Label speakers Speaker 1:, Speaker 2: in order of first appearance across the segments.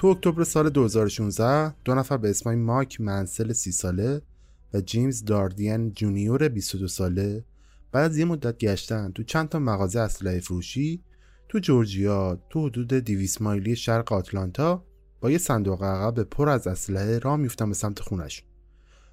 Speaker 1: تو اکتبر سال 2016 دو نفر به اسمای ماک منسل 30 ساله و جیمز داردین جونیور 22 ساله بعد از یه مدت گشتن تو چند تا مغازه اسلحه فروشی تو جورجیا تو حدود 200 مایلی شرق آتلانتا با یه صندوق عقب پر از اسلحه راه میفتن به سمت خونش.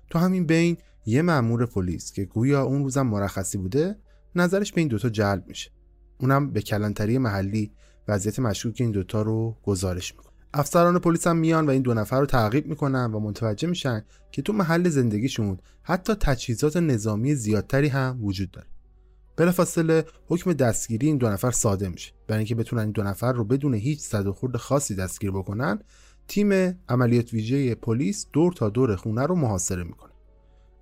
Speaker 1: تو همین بین یه مأمور پلیس که گویا اون روزم مرخصی بوده نظرش به این دوتا جلب میشه. اونم به کلانتری محلی وضعیت مشکوک این دوتا رو گزارش می‌کنه. افسران پلیس هم میان و این دو نفر رو تعقیب می‌کنن و متوجه میشن که تو محل زندگیشون حتی تجهیزات نظامی زیادتری هم وجود داره. بلافاصله حکم دستگیری این دو نفر صادر میشه. برای اینکه بتونن این دو نفر رو بدون هیچ صد و خورد خاصی دستگیر بکنن تیم عملیات ویژه پلیس دور تا دور خونه رو محاصره می‌کنه.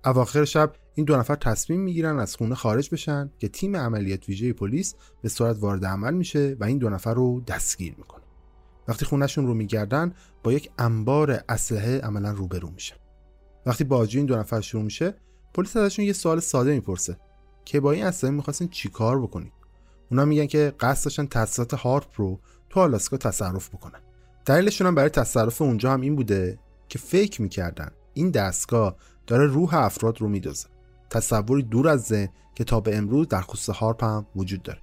Speaker 1: اواخر شب این دو نفر تصمیم می‌گیرن از خونه خارج بشن که تیم عملیات ویژه پلیس به صورت وارد عمل میشه و این دو نفر رو دستگیر می‌کنه. وقتی خونهشون رو میگردن با یک انبار اسلحه عملا روبرو میشن وقتی بازجویی این دو نفر شروع میشه پلیس ازشون یه سوال ساده می‌پرسه که با این اسلحه می‌خواستین چیکار بکنید اونا میگن که قصد داشتن تاسیسات هارپ رو تو آلاسکا تصرف بکنن. دلیلشون هم برای تصرف اونجا هم این بوده که فکر می‌کردن این دستگاه داره روح افراد رو میدازه تصوری دور از ذهن که تا به امروز در خصوص هارپ هم وجود داره.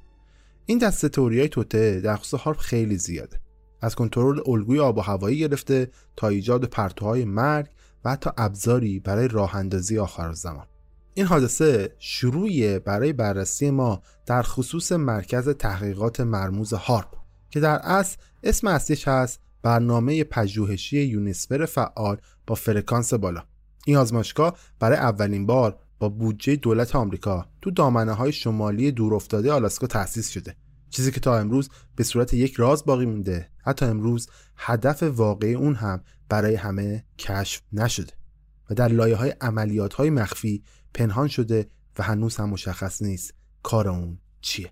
Speaker 1: این دسته تئوریای توته در خصوص هارپ خیلی زیاده. از کنترل الگوی آب و هوایی گرفته تا ایجاد پرتوهای مرگ و حتی ابزاری برای راه اندازی آخر زمان. این حادثه شروعی برای بررسی ما در خصوص مرکز تحقیقات مرموز هارپ که در اصل اسم اصلیش هست برنامه پژوهشی یونیسفر فعال با فرکانس بالا. این آزمایشگاه برای اولین بار با بودجه دولت آمریکا تو دامنه های شمالی دورافتاده آلاسکا تأسیس شده. چیزی که تا امروز به صورت یک راز باقی مونده. حتی امروز هدف واقعی اون هم برای همه کشف نشده و در لایه های عملیات های مخفی پنهان شده و هنوز هم مشخص نیست کار اون چیه.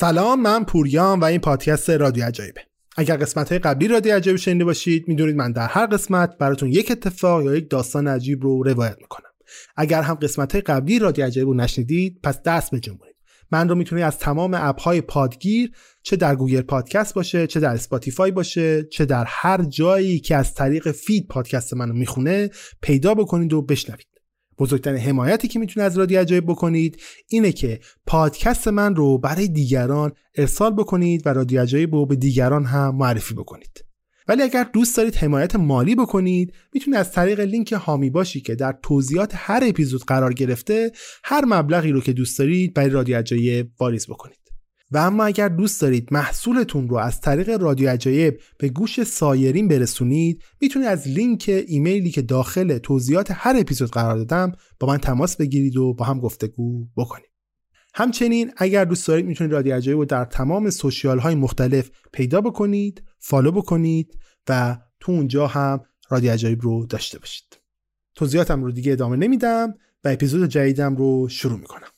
Speaker 1: سلام من پوریام و این پادکست رادیو عجایبه. اگر قسمت های قبلی رادیو عجایب شنیده باشید می‌دونید من در هر قسمت براتون یک اتفاق یا یک داستان عجیب رو روایت می‌کنم. اگر هم قسمت های قبلی رادیو عجایب رو نشنیدید پس دست بجنبونید من رو می‌تونید از تمام اپ های پادگیر چه در گوگل پادکست باشه چه در اسپاتیفای باشه چه در هر جایی که از طریق feed پادکست منو می‌خونه پیدا بکنید و بشنوید. بزرگترین حمایتی که می‌تونه از رادیو عجایب بکنید اینه که پادکست من رو برای دیگران ارسال بکنید و رادیو عجایب رو به دیگران هم معرفی بکنید. ولی اگر دوست دارید حمایت مالی بکنید می‌تونید از طریق لینک هامی باشی که در توضیحات هر اپیزود قرار گرفته هر مبلغی رو که دوست دارید برای رادیو عجایب واریز بکنید. و اما اگر دوست دارید محصولتون رو از طریق رادیو عجایب به گوش سایرین برسونید می‌تونید از لینک ایمیلی که داخل توضیحات هر اپیزود قرار دادم با من تماس بگیرید و با هم گفتگو بکنید. همچنین اگر دوست دارید می‌تونید رادیو عجایب رو در تمام سوشیال های مختلف پیدا بکنید فالو بکنید و تو اونجا هم رادیو عجایب رو داشته باشید. توضیحاتم رو دیگه ادامه نمیدم و اپیزود جدیدم رو شروع می‌کنم.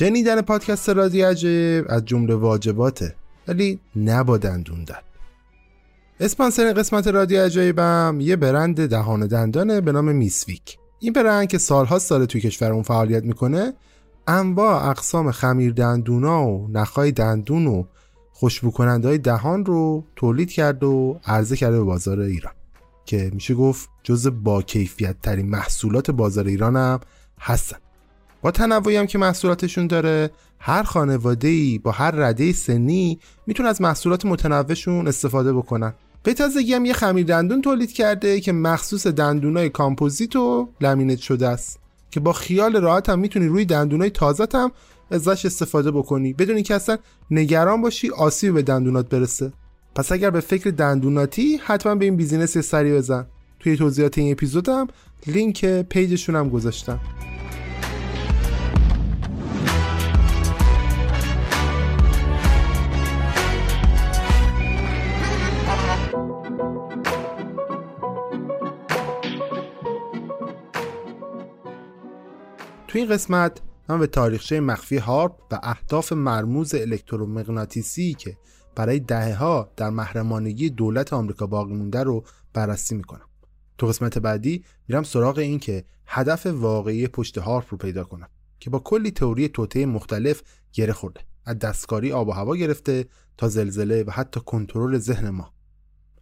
Speaker 1: شنیدن پادکست رادیو عجیب از جمله واجباته ولی نبا دندون دد اسپانسر قسمت رادیو عجایبم یه برند دهان دندانه به نام میسویک. این برند که سالها سال توی کشورمون فعالیت می‌کنه انواع اقسام خمیر دندونا و نخای دندون و خوشبو های دهان رو تولید کرد و عرضه کرده به بازار ایران. که میشه گفت جز با کیفیت ترین محصولات بازار ایران هم هستن. با تنوعی هم که محصولاتشون داره هر خانواده ای با هر رده سنی می‌تونه از محصولات متنوعشون استفاده بکنن. به تازگی هم یه خمیر دندون تولید کرده که مخصوص دندونای کامپوزیت و لامینت شده است. که با خیال راحت هم می‌تونی روی دندونای تازه هم ازش استفاده بکنی. بدون اینکه اصلا نگران باشی آسیب به دندونات برسه. پس اگر به فکر دندوناتی حتما به این business سری بزن. توی توضیحات این اپیزودم لینک پیجشون هم گذاشتم. تو این قسمت من به تاریخچه مخفی هارپ و اهداف مرموز الکترومغناطیسی که برای دهه ها در محرمانگی دولت آمریکا باقی مونده رو بررسی می‌کنم. تو قسمت بعدی میرم سراغ این که هدف واقعی پشت هارپ رو پیدا کنم که با کلی تئوری توته مختلف گره خورده. از دستکاری آب و هوا گرفته تا زلزله و حتی کنترل ذهن ما.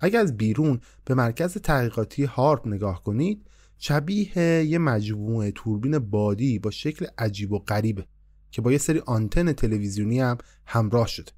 Speaker 1: اگر از بیرون به مرکز تحقیقاتی هارپ نگاه کنید شبیه یه مجموعه توربین بادی با شکل عجیب و غریبه که با یه سری آنتن تلویزیونی هم همراه شده.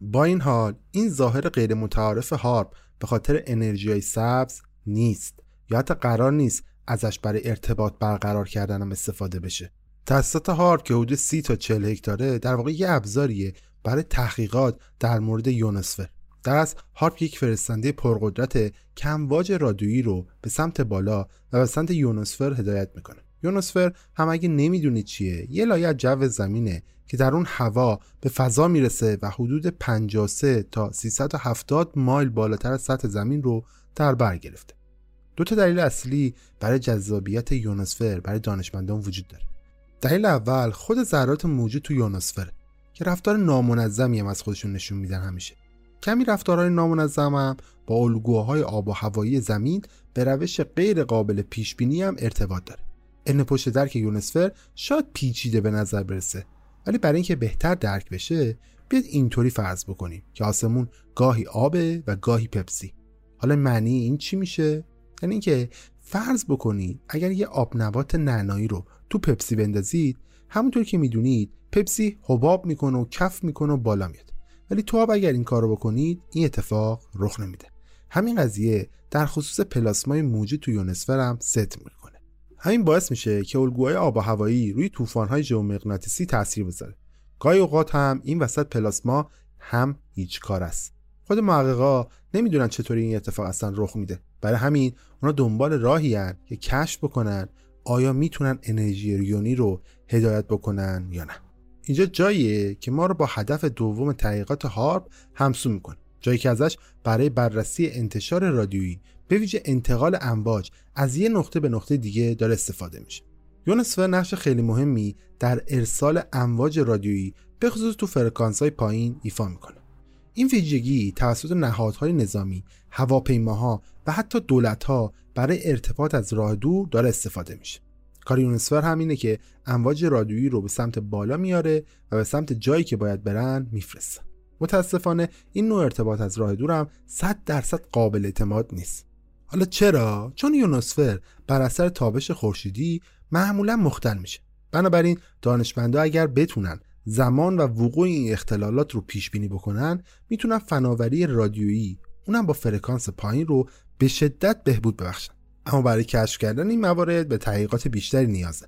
Speaker 1: با این حال این ظاهر غیر متعارف هارپ به خاطر انرژی های سبز نیست یا حتی قرار نیست ازش برای ارتباط برقرار کردن هم استفاده بشه. تاسیسات هارپ که حدود 30 تا 40 هکتاره در واقع یه ابزاریه برای تحقیقات در مورد یونسفر از هارپ یک فرستنده پرقدرت کمواج رادیویی رو به سمت بالا و به سمت یونوسفر هدایت می‌کنه. یونوسفر هم اگه نمی‌دونید چیه یه لایه جو زمینه که در اون هوا به فضا می‌رسه و حدود 53 تا 370 مایل بالاتر از سطح زمین رو در بر گرفته. دو تا دلیل اصلی برای جذابیت یونوسفر برای دانشمندان وجود داره. دلیل اول خود ذرات موجود تو یونوسفر که رفتار نامنظمی هم از خودشون نشون میدن همیشه. کمی رفتارهای نامنظم با الگوهای آب و هوایی زمین به روش غیر قابل پیش بینی هم ارتباط داره. علم پشت درک یونسفر شاید پیچیده به نظر برسه. ولی برای اینکه بهتر درک بشه بیاد اینطوری فرض بکنیم که آسمون گاهی آبه و گاهی پپسی. حالا معنی این چی میشه؟ یعنی اینکه فرض بکنید اگر یه آب نبات نعنایی رو تو پپسی بندازید همونطور که می‌دونید پپسی حباب می‌کنه و کف می‌کنه و بالا میاد. ولی تو آب اگر این کار رو بکنید این اتفاق رخ نمیده. همین قضیه در خصوص پلاسمای موجود تو یونسفر هم ست می‌کنه. همین باعث میشه که الگوهای آب و هوایی روی طوفان‌های ژئومغناطیسی تاثیر بذاره. گاهی اوقات هم این وسط پلاسما هم هیچ کار است. خود محققا نمی‌دونن چطوری این اتفاق اصلا رخ میده. برای همین اونا دنبال راهی هن که کشف بکنن آیا می‌تونن انرژی ریونی رو هدایت بکنن یا نه. اینجا جاییه که ما رو با هدف دوم تحقیقات هارپ همسو می‌کنه. جایی که ازش برای بررسی انتشار رادیویی به ویژه انتقال امواج از یه نقطه به نقطه دیگه داره استفاده میشه. یونسفر نقش خیلی مهمی در ارسال امواج رادیویی به خصوص تو فرکانس های پایین ایفا می‌کنه. این ویژگی توسط نهادهای نظامی، هواپیماها و حتی دولتها برای ارتباط از راه دور داره استفاده میشه. کار یونسفر همینه که امواج رادیویی رو به سمت بالا میاره و به سمت جایی که باید برن میفرسته. متاسفانه این نوع ارتباط از راه دور هم 100 درصد قابل اعتماد نیست. حالا چرا؟ چون یونوسفر بر اثر تابش خورشیدی معمولا مختل میشه. بنابراین دانشمندا اگر بتونن زمان و وقوع این اختلالات رو پیش بینی بکنن می‌تونن فناوری رادیویی اونم با فرکانس پایین رو به شدت بهبود ببخشن اما برای کشف کردن این موارد به تحقیقات بیشتری نیازه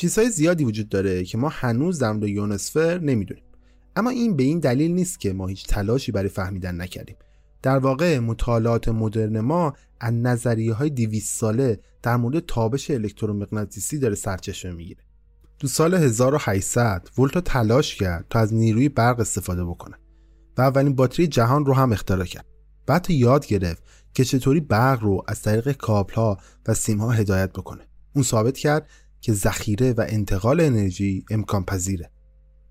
Speaker 1: چیزهای زیادی وجود داره که ما هنوز در مورد یونسفر نمی‌دونیم. اما این به این دلیل نیست که ما هیچ تلاشی برای فهمیدن نکردیم. در واقع مطالعات مدرن ما از نظریه های 200 ساله در مورد تابش الکترومغناطیسی داره سرچشمه می‌گیره. تو سال 1800 ولتا تلاش کرد تا از نیروی برق استفاده بکنه و اولین باتری جهان رو هم اختراع کرد. بعد یاد گرفت که چطوری برق رو از طریق کابل ها و سیم ها هدایت بکنه. اون ثابت کرد که ذخیره و انتقال انرژی امکان پذیره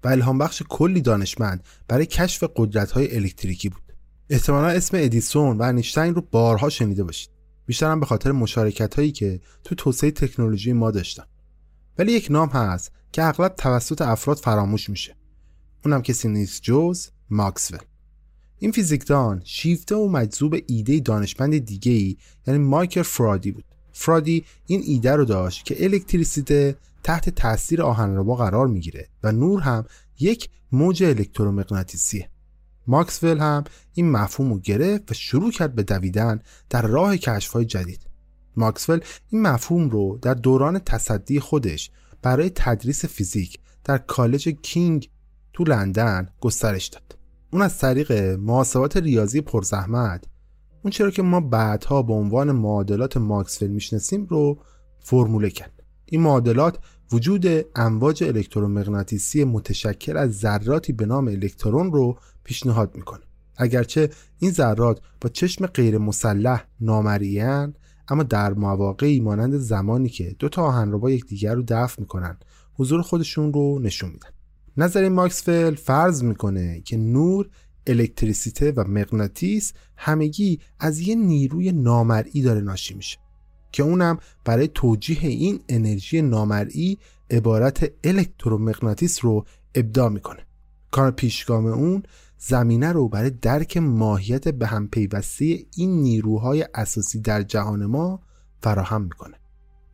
Speaker 1: و الهام بخش کلی دانشمند برای کشف قدرت های الکتریکی بود. احتمالا اسم ادیسون و انیشتین رو بارها شنیده باشید. بیشتر هم به خاطر مشارکت هایی که تو توسعه تکنولوژی ما داشتن. ولی یک نام هست که اغلب توسط افراد فراموش میشه. اونم کسی نیست جوز ماکسول. این فیزیکدان شیفته و مجذوب ایده دانشمند دیگه ای یعنی مایکل فرادی بود. فرادی این ایده رو داشت که الکتریسیته تحت تاثیر آهنربا قرار می‌گیره و نور هم یک موج الکترومغناطیسیه. ماکسول هم این مفهوم رو گرفت و شروع کرد به دویدن در راه های جدید. ماکسول این مفهوم رو در دوران تصدی خودش برای تدریس فیزیک در کالج کینگ تو لندن گسترش داد. اون از طریق محاسبات ریاضی پرزحمت اون چرا که ما بعدها به عنوان معادلات ماکسول می‌شناسیم رو فرموله کرد. این معادلات وجود امواج الکترومغناطیسی متشکل از ذراتی به نام الکترون رو پیشنهاد می‌کنه. اگرچه این ذرات با چشم غیر مسلح نامریان اما در مواقعی مانند زمانی که دو تا آهنربا یکدیگر رو دفع می‌کنن حضور خودشون رو نشون میدن. نظر ماکسول فرض می‌کنه که نور الکتریسیته و مغناطیس همگی از یه نیروی نامرئی داره ناشی میشه که اونم برای توجیه این انرژی نامرئی عبارت الکترومغناطیس رو ابداع می‌کنه. کار پیشگام اون زمینه رو برای درک ماهیت به هم پیوسته این نیروهای اساسی در جهان ما فراهم می‌کنه.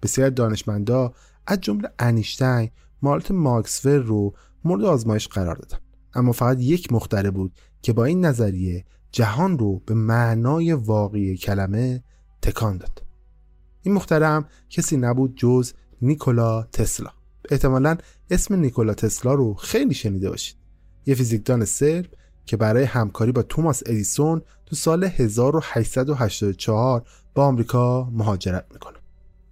Speaker 1: بسیار دانشمندا از جمله انیشتین مالت ماکسور رو مورد آزمایش قرار دادن. اما فقط یک مختره بود که با این نظریه جهان رو به معنای واقعی کلمه تکان داد. این مخترم کسی نبود جز نیکولا تسلا. احتمالا اسم نیکولا تسلا رو خیلی شنیده باشید. یه فیزیکدان سرب که برای همکاری با توماس ادیسون تو سال 1884 با آمریکا مهاجرت می‌کنه.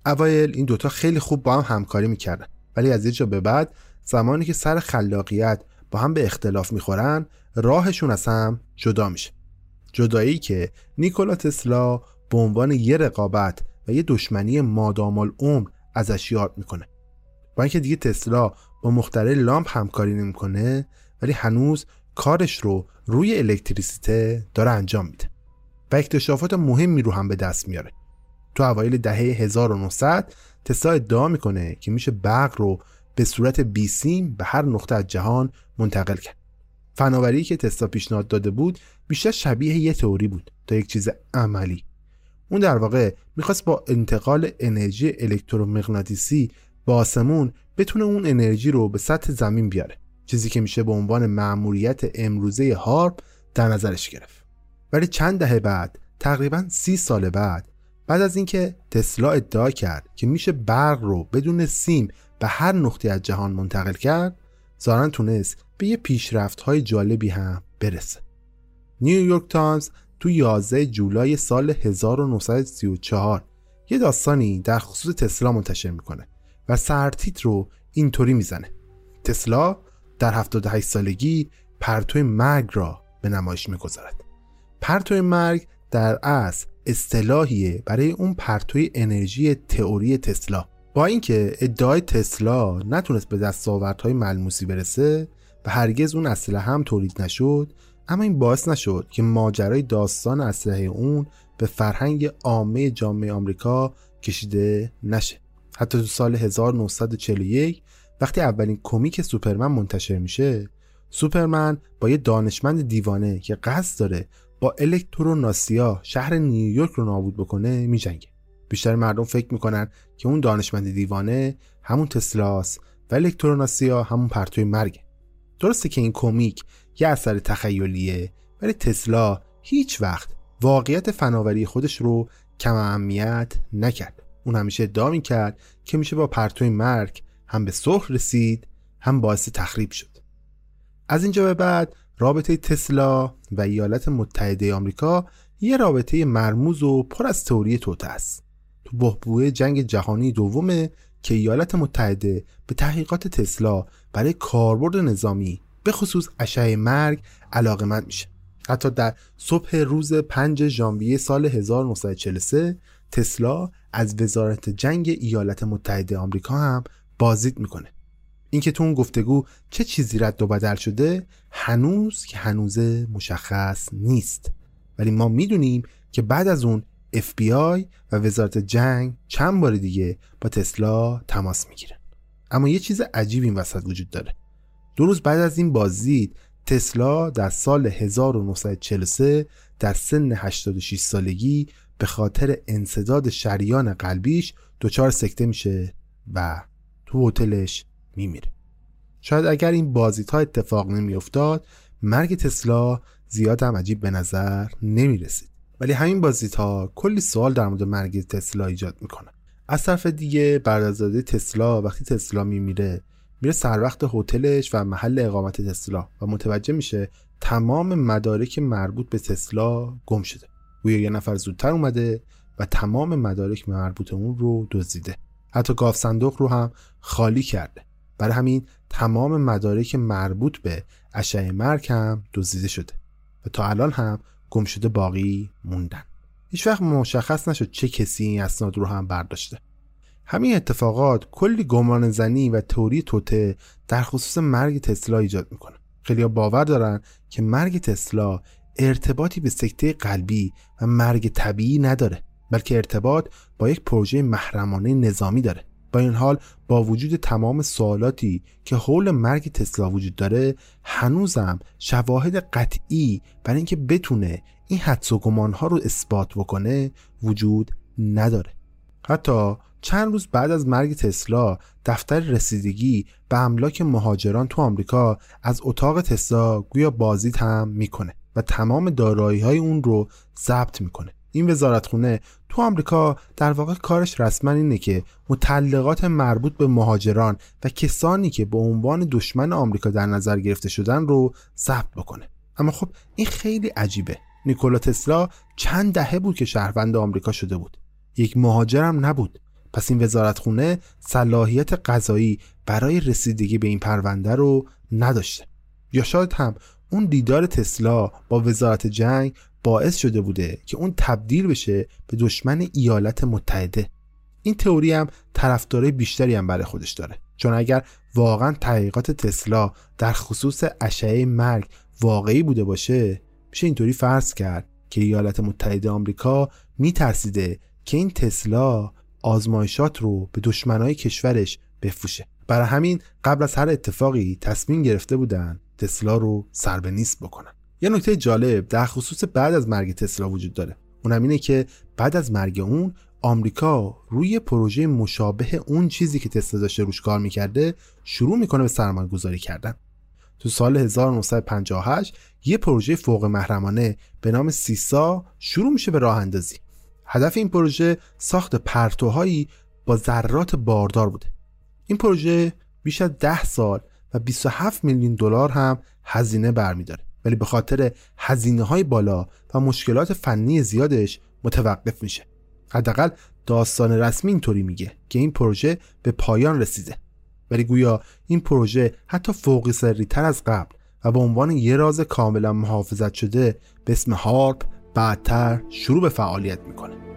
Speaker 1: اوایل این دوتا خیلی خوب با هم همکاری می‌کردن. ولی از یه جا به بعد زمانی که سر خلاقیت با هم به اختلاف می‌خورن راهشون از هم جدا میشه. جدایی که نیکولا تسلا به عنوان یه رقابت و یه دشمنی مادام عمر ازش یاد می‌کنه. با اینکه دیگه تسلا با مختره لامپ همکاری نمی‌کنه ولی هنوز کارش رو روی الکتریسیته داره انجام میده. و اکتشافات مهمی رو هم به دست میاره. تو اوایل دهه 1900 تسلا ادعا می‌کنه که میشه برق رو به صورت بیسیم به هر نقطه از جهان منتقل کرد. فناوری که تسلا پیشنهاد داده بود بیشتر شبیه یه تئوری بود تا یک چیز عملی. اون در واقع می‌خواست با انتقال انرژی الکترومغناطیسی به آسمون بتونه اون انرژی رو به سطح زمین بیاره چیزی که میشه به عنوان مأموریت امروزه هارپ در نظرش گرفت. ولی چند دهه بعد تقریبا سی سال بعد بعد از اینکه تسلا ادعا کرد که میشه برق رو بدون سیم به هر نقطه از جهان منتقل کرد ظاهرا تونست به یه پیشرفت های جالبی هم برسه. نیویورک تایمز تو 11 جولای سال 1934 یه داستانی در خصوص تسلا منتشر می‌کنه و سرتیتر رو اینطوری می‌زنه. تسلا در 78 سالگی پرتو مرگ را به نمایش می‌گذارد. پرتو مرگ در اصل اصطلاحیه برای اون پرتوی انرژی تئوری تسلا. با اینکه ادعای تسلا نتونست به دستاوردهای ملموسی برسه و هرگز اون اسلحه هم تولید نشد اما این باعث نشد که ماجرای داستان اسلحه اون به فرهنگ عامه جامعه آمریکا کشیده نشه. حتی تو سال 1941 وقتی اولین کمیک سوپرمن منتشر میشه سوپرمن با یه دانشمند دیوانه که قصد داره با الکتروناسیا شهر نیویورک رو نابود بکنه میجنگه. بیشتر مردم فکر می‌کنن که اون دانشمند دیوانه همون تسلاس و الکتروناسیا همون پرتوی مرگه درسته که این کمیک یه اثر تخیلیه ولی تسلا هیچ وقت واقعیت فناوری خودش رو کم اهمیت نکرد. اون همیشه ادعا کرد که میشه با پرتوی مرگ هم به صلح رسید هم باعث تخریب شد. از اینجا به بعد رابطه تسلا و ایالات متحده آمریکا یه رابطه مرموز و پر از تئوری توته است. تو بحبوه جنگ جهانی دومه که ایالات متحده به تحقیقات تسلا برای کاربرد نظامی به خصوص اشعه مرگ علاقمند میشه. حتی در صبح روز 5 ژانویه سال 1943 تسلا از وزارت جنگ ایالات متحده آمریکا هم بازدید می‌کنه. اینکه تو اون گفتگو چه چیزی رد و بدل شده هنوز که هنوز مشخص نیست. ولی ما می‌دونیم که بعد از اون FBI و وزارت جنگ چند بار دیگه با تسلا تماس می‌گیرن. اما یه چیز عجیب این وسط وجود داره. دو روز بعد از این بازدید تسلا در سال 1943 در سن 86 سالگی به خاطر انصداد شریان قلبیش دچار سکته میشه و تو هتلش میمیره. شاید اگر این بازیت ها اتفاق نمیافتاد مرگ تسلا زیاد هم عجیب به نظر نمی رسید ولی همین بازیت ها کلی سوال در مورد مرگ تسلا ایجاد می‌کنه. از طرف دیگه برادرزاده تسلا وقتی تسلا میمیره میره سر وقت هتلش و محل اقامت تسلا و متوجه میشه تمام مدارک مربوط به تسلا گم شده. گویا یه نفر زودتر اومده و تمام مدارک مربوط اون رو دزدیده. حتی گاف صندوق رو هم خالی کرده. برای همین تمام مدارک مربوط به اشعه مرگ هم دزدیده شده. و تا الان هم گم شده باقی موندن. هیچ وقت مشخص نشد چه کسی این اسناد رو هم برداشته. همین اتفاقات کلی گمان زنی و تئوری توته در خصوص مرگ تسلا ایجاد می‌کنه. خیلی باور دارن که مرگ تسلا ارتباطی به سکته قلبی و مرگ طبیعی نداره بلکه ارتباط با یک پروژه محرمانه نظامی داره. با این حال با وجود تمام سوالاتی که حول مرگ تسلا وجود داره هنوزم شواهد قطعی برای اینکه بتونه این حدس و گمانها رو اثبات بکنه وجود نداره. حتی چند روز بعد از مرگ تسلا دفتر رسیدگی به املاک مهاجران تو آمریکا از اتاق تسلا گویا بازدید هم می‌کنه و تمام دارایی های اون رو ضبط می‌کنه. این وزارتخونه تو آمریکا در واقع کارش رسما اینه که متعلقات مربوط به مهاجران و کسانی که به عنوان دشمن آمریکا در نظر گرفته شدن رو ضبط بکنه. اما خب این خیلی عجیبه. نیکولا تسلا چند دهه بود که شهروند آمریکا شده بود. یک مهاجرم نبود. پس این وزارتخونه صلاحیت قضایی برای رسیدگی به این پرونده رو نداشته. یا شاید هم اون دیدار تسلا با وزارت جنگ باعث شده بوده که اون تبدیل بشه به دشمن ایالات متحده. این تئوری هم طرفدارای بیشتری هم برای خودش داره. چون اگر واقعا تحقیقات تسلا در خصوص اشعه مرگ واقعی بوده باشه میشه اینطوری فرض کرد که ایالات متحده آمریکا میترسیده که این تسلا آزمایشات رو به دشمنای کشورش بفروشه. برای همین قبل از هر اتفاقی تصمیم گرفته بودن تسلا رو سر به نیست بکنن. یه نکته جالب در خصوص بعد از مرگ تسلا وجود داره. اونم اینه که بعد از مرگ اون آمریکا روی پروژه مشابه اون چیزی که تسلا داشته روش کار می‌کرده شروع می‌کنه به سرمایه گذاری کردن. تو سال 1958 یه پروژه فوق محرمانه به نام سیسا شروع میشه به راه اندازی. هدف این پروژه ساخت پرتوهایی با ذرات باردار بوده. این پروژه بیش از 10 سال و 27 میلیون دلار هم هزینه برمیداره. ولی به خاطر هزینه های بالا و مشکلات فنی زیادش متوقف میشه. حداقل داستان رسمی اینطوری میگه که این پروژه به پایان رسیده. ولی گویا این پروژه حتی فوقی سری تر از قبل و به عنوان یه راز کاملا محافظت شده به اسم هارپ بعدتر شروع به فعالیت می‌کنه.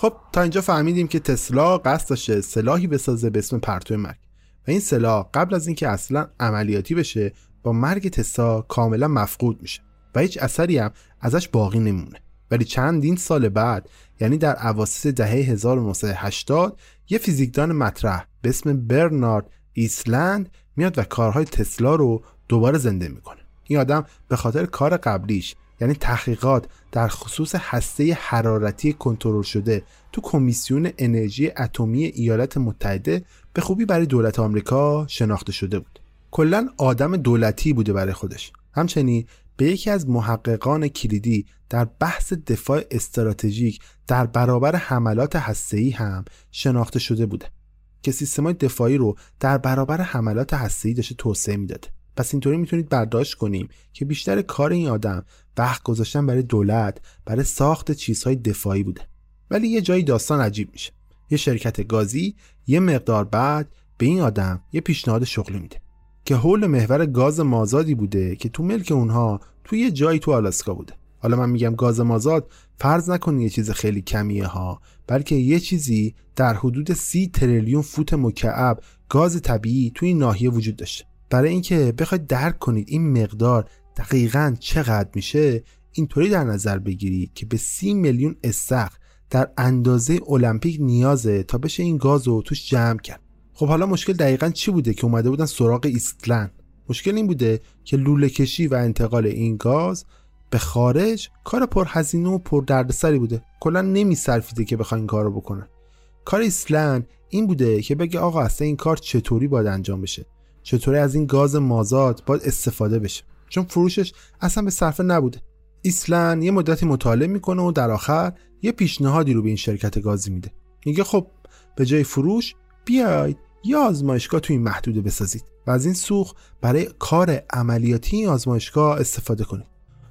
Speaker 1: خب تا اینجا فهمیدیم که تسلا قصد داشته سلاحی بسازه به اسم پرتو مرگ. و این سلاح قبل از اینکه اصلا عملیاتی بشه با مرگ تسلا کاملا مفقود میشه و هیچ اثری هم ازش باقی نمونه. ولی چندین سال بعد یعنی در اواسط دهه 1980 یه فیزیکدان مطرح به اسم برنارد ایسلند میاد و کارهای تسلا رو دوباره زنده می‌کنه. این آدم به خاطر کار قبلیش یعنی تحقیقات در خصوص هسته حرارتی کنترل شده تو کمیسیون انرژی اتمی ایالات متحده به خوبی برای دولت آمریکا شناخته شده بود. کلا آدم دولتی بوده برای خودش. همچنین به یکی از محققان کلیدی در بحث دفاع استراتژیک در برابر حملات هسته‌ای هم شناخته شده بوده که سیستمای دفاعی رو در برابر حملات هسته‌ای داشته توسعه می‌داده. پس اینطوری می‌تونید برداشت کنیم که بیشتر کار این آدم وقت گذاشتن برای دولت برای ساخت چیزهای دفاعی بوده. ولی یه جایی داستان عجیب میشه. یه شرکت گازی یه مقدار بعد به این آدم یه پیشنهاد شغلی میده که حول محور گاز مازادی بوده که تو ملک اونها تو یه جایی تو آلاسکا بوده. حالا من میگم گاز مازاد فرض نکنید یه چیز خیلی کمیه ها بلکه یه چیزی در حدود سی تریلیون فوت مکعب گاز طبیعی تو این ناحیه وجود داشته. برای اینکه بخواید درک کنید این مقدار دقیقا چقدر میشه اینطوری در نظر بگیرید که به سی میلیون استخر در اندازه المپیک نیازه تا بشه این گاز رو توش جمع کرد. خب حالا مشکل دقیقا چی بوده که اومده بودن سراغ ایستلند؟ مشکل این بوده که لوله کشی و انتقال این گاز به خارج کار پرهزینه و پر دردسری بوده. کلا نمیصرفیده که بخواین کار رو بکنن. کار ایسلند این بوده که بگه آقا اصلا این کار چطوری باید انجام بشه؟ چطوری از این گاز مازاد باید استفاده بشه؟ چون فروشش اصلا به صرفه نبوده. ایسلند یه مدتی مطالعه می‌کنه و در آخر یه پیشنهادی رو به این شرکت گازی میده. میگه خب به جای فروش بیاید یا آزمایشگاه تو این محدوده بسازید و از این سوخ برای کار عملیاتی این آزمایشگاه استفاده کنید.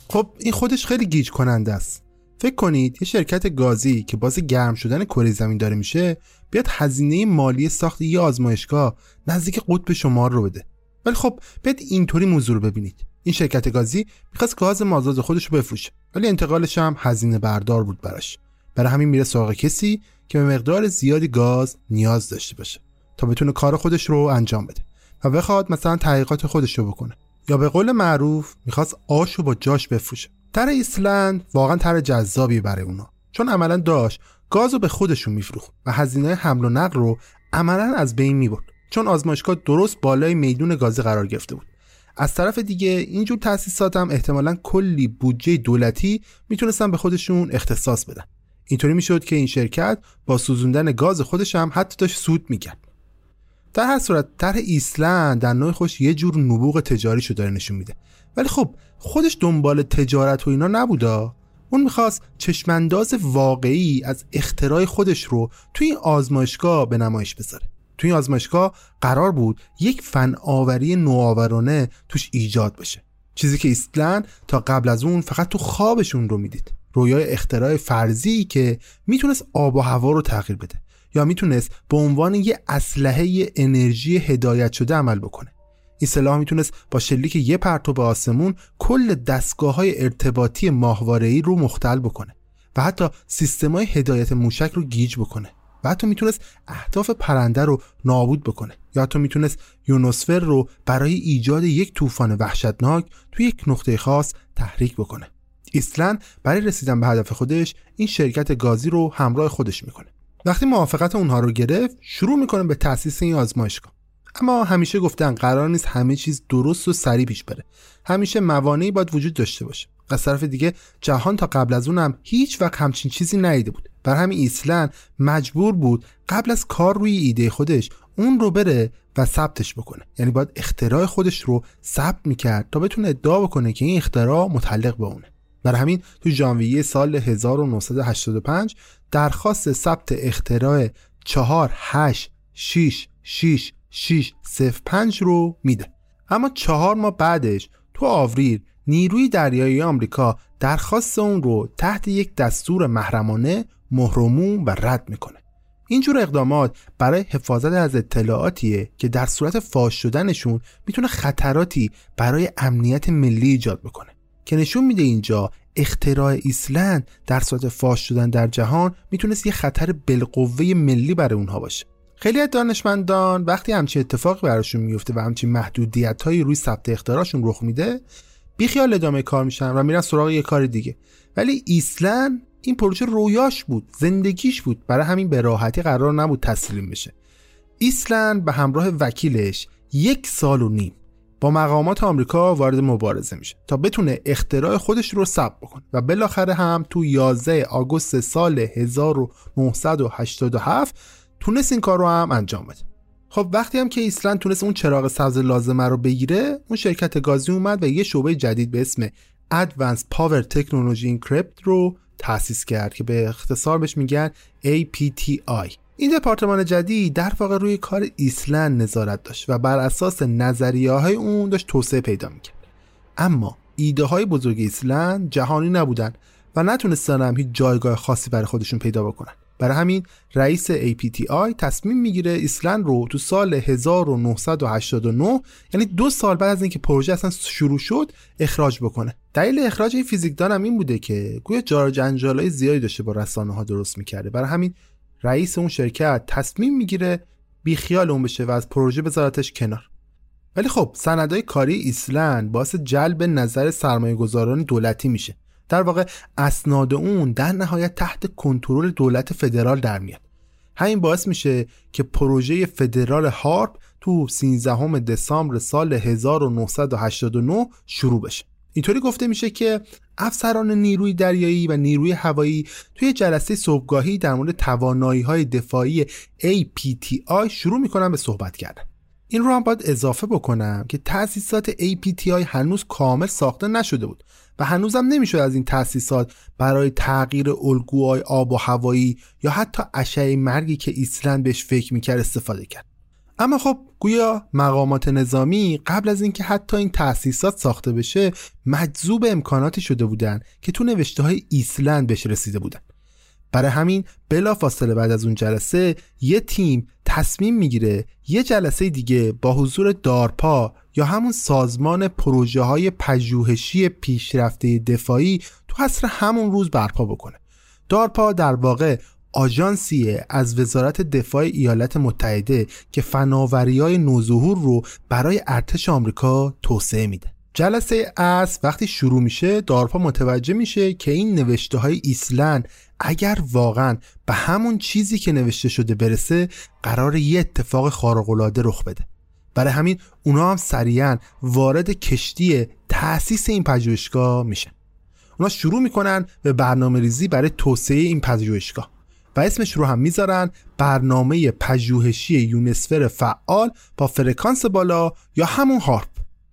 Speaker 1: خب این خودش خیلی گیج کننده است. فکر کنید یه شرکت گازی که باز گرم شدن کره زمین داره میشه بیاد هزینه مالی ساخت یه آزمایشگاه نزدیک قطب شمار رو بده. ولی خب بیاد اینطوری موضوع رو ببینید. این شرکت گازی می‌خواست گاز مازاد خودش رو بفروشه ولی انتقالش هم هزینه بردار بود براش. برای همین میره سراغ کسی که به مقدار زیادی گاز نیاز داشته باشه تا بتونه کار خودش رو انجام بده و بخواد مثلا تحقیقات خودش رو بکنه. یا به قول معروف می‌خواست آش رو با جاش بفروشه. تر ایسلند واقعا تر جذابی برای اونا. چون عملا داشت گاز رو به خودشون میفروخت و هزینه حمل و نقل رو عملا از بین می‌برد. چون آزمایشگاه درست بالای میدون گازی قرار گرفته بود. از طرف دیگه اینجور تاسیسات هم احتمالا کلی بودجه دولتی می‌تونستن به خودشون اختصاص بدن. اینطوری می‌شد که این شرکت با سوزوندن گاز خودش هم حتی داشت سود می‌کرد. در هر صورت طرح ایسلند در نوع خوش یه جور نبوغ تجاری شو داره نشون میده. ولی خب خودش دنبال تجارت و اینا نبودا؟ اون می‌خواست چشمانداز واقعی از اختراع خودش رو توی این آزمایشگاه به نمایش بذاره. توی این آزمایشگاه قرار بود یک فناوری نوآورانه توش ایجاد بشه. چیزی که ایستلند تا قبل از اون فقط تو خوابشون رو می‌دید. رویای اختراع فرضی که می‌تونست آب و هوا رو تغییر بده یا می‌تونست به عنوان یه اسلحه انرژی هدایت شده عمل بکنه. این سلاح می‌تونست با شلیک یه پرتو به آسمون کل دستگاه های ارتباطی ماهواره‌ای رو مختل بکنه و حتی سیستم های هدایت موشک رو گیج بکنه و حتی می‌تونست اهداف پرنده رو نابود بکنه یا حتی می‌تونست یونوسفر رو برای ایجاد یک طوفان وحشتناک توی یک نقطه خاص تحریک بکنه. ایسلند برای رسیدن به هدف خودش این شرکت گازی رو همراه خودش می‌کنه. وقتی موافقت اونها رو گرفت شروع می‌کنه به تأسیس این آزمایشگاه. اما همیشه گفتن قرار نیست همه چیز درست و سریع پیش بره. همیشه موانعی باید وجود داشته باشه. از طرف دیگه جهان تا قبل از اونم هیچ وقت همچین چیزی ندیده بود. بر همین ایسلند مجبور بود قبل از کار روی ایده خودش اون رو بره و ثبتش بکنه. یعنی باید اختراع خودش رو ثبت می‌کرد تا بتونه ادعا بکنه که این اختراع متعلق به اونه. برای همین تو ژانویه سال 1985 درخواست ثبت اختراع 4 8 6 6 605 رو میده. اما چهار ماه بعدش تو آوریل نیروی دریایی آمریکا درخواست اون رو تحت یک دستور محرمانه مهرموم و رد می‌کنه. اینجور اقدامات برای حفاظت از اطلاعاتیه که در صورت فاش شدنشون می‌تونه خطراتی برای امنیت ملی ایجاد بکنه. که نشون میده اینجا اختراع ایسلند در صورت فاش شدن در جهان می‌تونست یه خطر بالقوه ملی برای اونها باشه. خیلی از دانشمندان وقتی همچین اتفاقی براشون میفته و همچین محدودیت هایی روی ثبت اختراعشون رخ میده بیخیال ادامه کار میشن و میرن سراغ یه کار دیگه. ولی ایسلند این پروژه رویاش بود زندگیش بود. برای همین به راحتی قرار نبود تسلیم بشه. ایسلند به همراه وکیلش یک سال و نیم با مقامات آمریکا وارد مبارزه میشه تا بتونه اختراع خودش رو ثبت بکنه. و بالاخره هم تو 11 آگوست سال 1987 تونست این کار رو هم انجام بده. خب وقتی هم که ایسلند تونست اون چراغ سبز لازمه رو بگیره اون شرکت گازی اومد و یه شعبه جدید به اسم Advanced Power Technology Encrypt رو تأسیس کرد که به اختصار بهش میگن APTI این دپارتمان جدید در واقع روی کار ایسلند نظارت داشت و بر اساس نظریه های اون داشت توسعه پیدا می‌کرد. اما ایده های بزرگ ایسلند جهانی نبودن و نتونستن هم هیچ جایگاه خاصی برای خودشون پیدا بکنن. برای همین رئیس APTI تصمیم می‌گیره ایسلند رو تو سال 1989 یعنی دو سال بعد از اینکه پروژه اصلا شروع شد اخراج بکنه. دلیل اخراج این فیزیکدان هم این بوده که گویا جار جنجالای زیادی داشته با رسانه ها درست می‌کرده. برای همین رئیس اون شرکت تصمیم می‌گیره بیخیال اون بشه و از پروژه بذارتش کنار. ولی خب سندهای کاری ایسلند باعث جلب نظر سرمایه گذاران دولتی میشه. در واقع اسناد اون در نهایت تحت کنترل دولت فدرال در میاد. همین باعث میشه که پروژه فدرال هارپ تو 13 دسامبر سال 1989 شروع بشه. اینطوری گفته میشه که افسران نیروی دریایی و نیروی هوایی توی جلسه صبحگاهی در مورد توانایی های دفاعی APTI شروع می‌کنن به صحبت کردن. این رو هم باید اضافه بکنم که تأسیسات APTI هنوز کامل ساخته نشده بود و هنوزم نمی‌شد از این تأسیسات برای تغییر الگوهای آب و هوایی یا حتی اشعه مرگی که ایسلند بهش فکر می‌کرد استفاده کرد. اما خب گویا مقامات نظامی قبل از اینکه حتی این تأسیسات ساخته بشه مجذوب امکاناتی شده بودن که تو نوشته های ایسلند بهش رسیده بودن. برای همین بلا فاصله بعد از اون جلسه یه تیم تصمیم می‌گیره یه جلسه دیگه با حضور دارپا یا همون سازمان پروژه های پژوهشی پیشرفته دفاعی تو حصر همون روز برپا بکنه. دارپا در واقع آژانسیه از وزارت دفاع ایالات متحده که فناوری های نوظهور رو برای ارتش آمریکا توسعه میده. جلسه اس وقتی شروع میشه دارپا متوجه میشه که این نوشته های ایسلند اگر واقعا به همون چیزی که نوشته شده برسه قرار یه اتفاق خارق‌العاده رخ بده. برای همین اونا هم سریعا وارد کشتی تأسیس این پژوهشگاه میشن. اونا شروع می‌کنن به برنامه ریزی برای توسعه این پژوهشگاه و اسمش رو هم می‌ذارن برنامه پژوهشی یونسفر فعال با فرکانس بالا یا همون هارپ.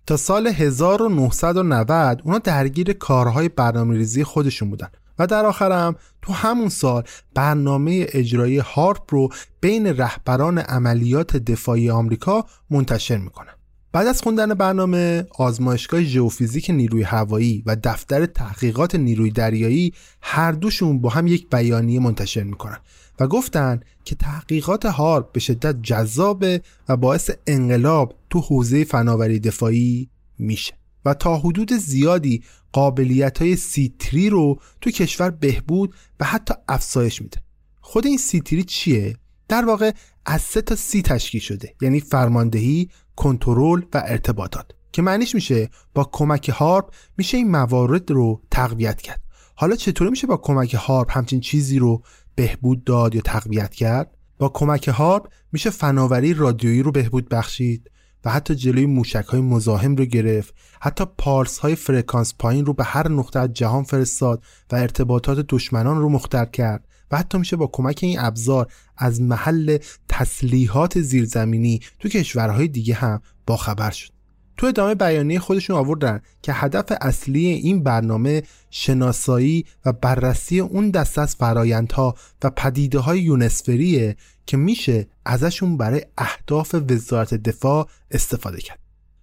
Speaker 1: تا سال 1990 اونا درگیر کارهای برنامه ریزی خودشون بودن. و در آخرم تو همون سال برنامه اجرایی هارپ رو بین رهبران عملیات دفاعی آمریکا منتشر می‌کنن. بعد از خوندن برنامه آزمایشگاه ژئوفیزیک نیروی هوایی و دفتر تحقیقات نیروی دریایی هر دوشون با هم یک بیانیه منتشر می‌کنن. و گفتن که تحقیقات هارپ به شدت جذابه و باعث انقلاب تو حوزه فناوری دفاعی میشه. و تا حدود زیادی قابلیت های سیتری رو تو کشور بهبود و حتی افزایش میده. خود این سیتری چیه؟ در واقع از سه تا سی تشکیل شده یعنی فرماندهی، کنترل و ارتباطات. که معنیش میشه با کمک هارپ میشه این موارد رو تقویت کرد. حالا چطوری میشه با کمک هارپ همچین چیزی رو بهبود داد یا تقویت کرد؟ با کمک هارپ میشه فناوری رادیویی رو بهبود بخشید و حتی جلوی موشک های مزاحم رو گرفت. حتی پارس های فرکانس پایین رو به هر نقطه از جهان فرستاد و ارتباطات دشمنان رو مختر کرد و حتی میشه با کمک این ابزار از محل تسلیحات زیرزمینی تو کشورهای دیگه هم باخبر شد. تو ادامه بیانیه خودشون آوردن که هدف اصلی این برنامه شناسایی و بررسی اون دست از فرایندها و پدیده های یونسفریه که میشه ازشون برای اهداف وزارت دفاع استفاده کرد.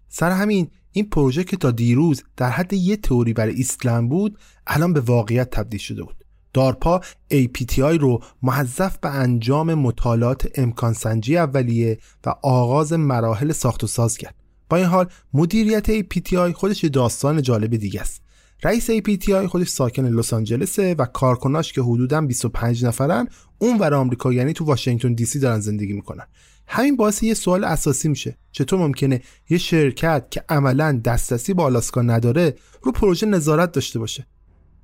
Speaker 1: سر همین این پروژه که تا دیروز در حد یه تئوری برای ایسلند بود الان به واقعیت تبدیل شده بود. دارپا APTI رو محذف به انجام مطالعات امکان سنجی اولیه و آغاز مراحل ساخت و ساز کرد. با این حال مدیریت APTI خودش یه داستان جالب دیگه است. رئیس APTI خودش ساکن لس آنجلسه و کارکناش که حدوداً 25 نفرن اون ور آمریکا یعنی تو واشنگتن دی سی دارن زندگی می‌کنن. همین باعث یه سوال اساسی میشه. چطور ممکنه یه شرکت که عملا دسترسی با آلاسکا نداره رو پروژه نظارت داشته باشه؟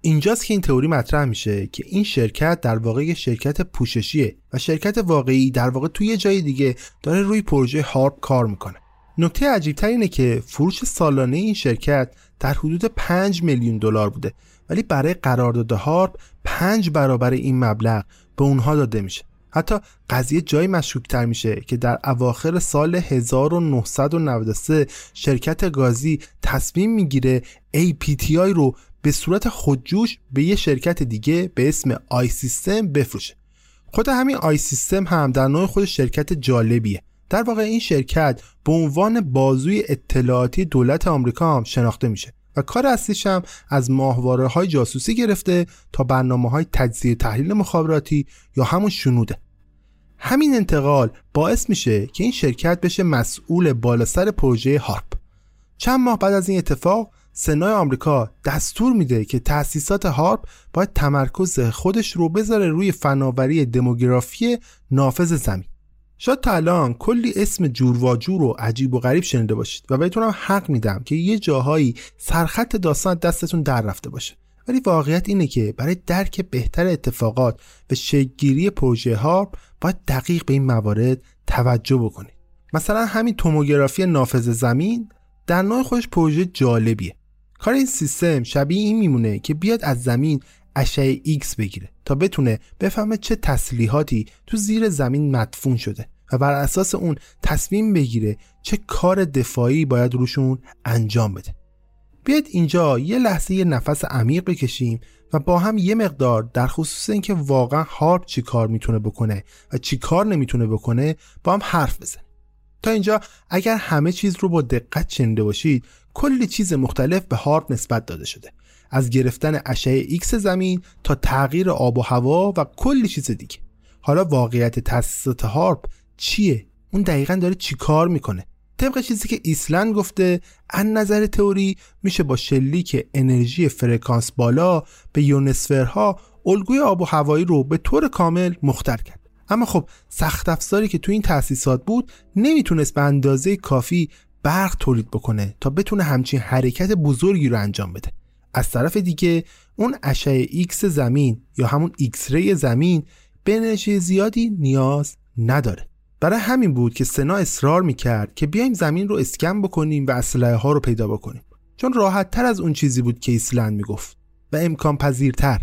Speaker 1: اینجاست که این تئوری مطرح میشه که این شرکت در واقع یه شرکت پوششیه و شرکت واقعی در واقع توی یه جای دیگه داره روی پروژه هارپ کار می‌کنه. نکته عجیبتر اینه که فروش سالانه این شرکت در حدود 5 میلیون دلار بوده ولی برای قرارداد هارپ 5 برابر این مبلغ به اونها داده میشه. حتی قضیه جای مشکوکتر میشه که در اواخر سال 1993 شرکت گازی تصمیم می‌گیره APTI رو به صورت خودجوش به یه شرکت دیگه به اسم آی سیستم بفروشه. خود همین آی سیستم هم در نوع خود شرکت جالبیه. در واقع این شرکت به عنوان بازوی اطلاعاتی دولت آمریکا هم شناخته میشه و کار اصلیش هم از ماهواره های جاسوسی گرفته تا برنامه های تجزیه تحلیل مخابراتی یا همون شنوده. همین انتقال باعث میشه که این شرکت بشه مسئول بالا سر پروژه هارپ. چند ماه بعد از این اتفاق سنای آمریکا دستور میده که تأسیسات هارپ باید تمرکز خودش رو بذاره روی فناوری دموگرافی نافذ زمین. شاید تا الان کلی اسم جور و جور و عجیب و غریب شنیده باشید و بهتونم حق میدم که یه جاهایی سرخط داستان دستتون در رفته باشه. ولی واقعیت اینه که برای درک بهتر اتفاقات و شکلگیری پروژه هارپ باید دقیق به این موارد توجه بکنید. مثلا همین توموگرافی نافذ زمین در نوع خودش پروژه جالبیه. کار این سیستم شبیه این میمونه که بیاد از زمین اشعه X بگیره تا بتونه بفهمه چه تسلیحاتی تو زیر زمین مدفون شده و بر اساس اون تصمیم بگیره چه کار دفاعی باید روشون انجام بده. بیاید اینجا یه لحظه یه نفس عمیق بکشیم و با هم یه مقدار در خصوص اینکه واقعا هارپ چی کار می‌تونه بکنه و چی کار نمی‌تونه بکنه با هم حرف بزنیم. تا اینجا اگر همه چیز رو با دقت شنیده باشید کلی چیز مختلف به هارپ نسبت داده شده. از گرفتن اشعه ایکس زمین تا تغییر آب و هوا و کلی چیز دیگه. حالا واقعیت تاسیسات هارپ چیه؟ اون دقیقا داره چی کار می‌کنه؟ طبق چیزی که ایستلند گفته از نظر تئوری میشه با شلیک انرژی فرکانس بالا به یونسفرها الگوی آب و هوایی رو به طور کامل مختل کرد. اما خب سخت افزاری که تو این تأسیسات بود نمی‌تونست به اندازه کافی برق تولید بکنه تا بتونه همچین حرکت بزرگی رو انجام بده. از طرف دیگه اون اشعه ایکس زمین یا همون X-ray زمین به انرژی زیادی نیاز نداره. برای همین بود که سنا اصرار می‌کرد که بیایم زمین رو اسکن بکنیم و اسلحه ها رو پیدا بکنیم. چون راحت تر از اون چیزی بود که ایستلند می‌گفت و امکان پذیرتر.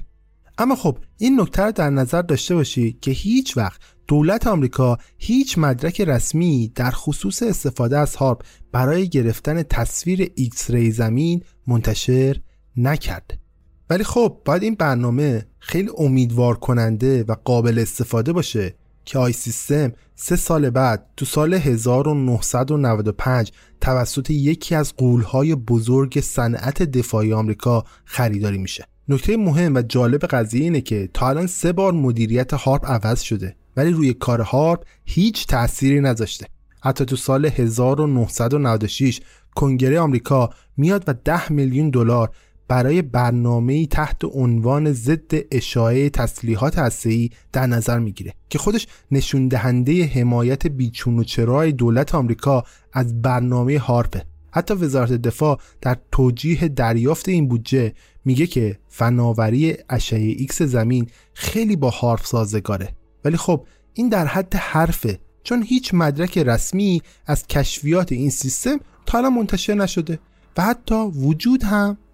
Speaker 1: اما خب این نکته رو در نظر داشته باشید که هیچ وقت دولت آمریکا هیچ مدرک رسمی در خصوص استفاده از هارپ برای گرفتن تصویر X-ray زمین منتشر نکرد. ولی خب باید این برنامه خیلی امیدوار کننده و قابل استفاده باشه که آی سیستم سه سال بعد تو سال 1995 توسط یکی از غولهای بزرگ صنعت دفاعی آمریکا خریداری میشه. نکته مهم و جالب قضیه اینه که تا الان سه بار مدیریت هارپ عوض شده ولی روی کار هارپ هیچ تأثیری نذاشته. حتی تو سال 1996 کنگره آمریکا میاد و 10 میلیون دلار برای برنامه تحت عنوان ضد اشاعه تسلیحات هسته‌ای در نظر می‌گیره که خودش نشون دهنده حمایت بیچون و چرای دولت آمریکا از برنامه هارپه. حتی وزارت دفاع در توجیه دریافت این بودجه میگه که فناوری اشعه ایکس زمین خیلی با هارپ سازگاره. ولی خب این در حد حرفه چون هیچ مدرک رسمی از کشفیات این سیستم تا الان منتشر نشده و حتی وجود هم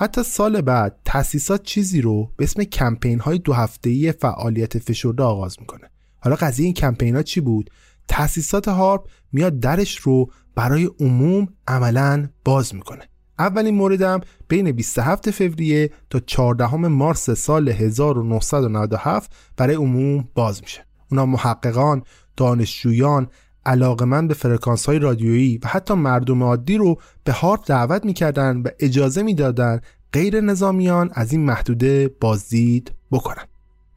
Speaker 1: حتی سال بعد تأسیسات چیزی رو به اسم کمپین های دو هفته‌ای فعالیت فشرده آغاز می‌کنه. حالا قضیه این کمپین ها چی بود؟ تأسیسات هارپ میاد درش رو برای عموم عملا باز می‌کنه. اولین موردم بین 27 فوریه تا 14 مارس سال 1997 برای عموم باز میشه. اونا محققان، دانشجویان، علاقمند به فرکانس های رادیویی و حتی مردم عادی رو به هارپ دعوت می‌کردن و اجازه می‌دادن غیر نظامیان از این محدوده بازدید بکنن.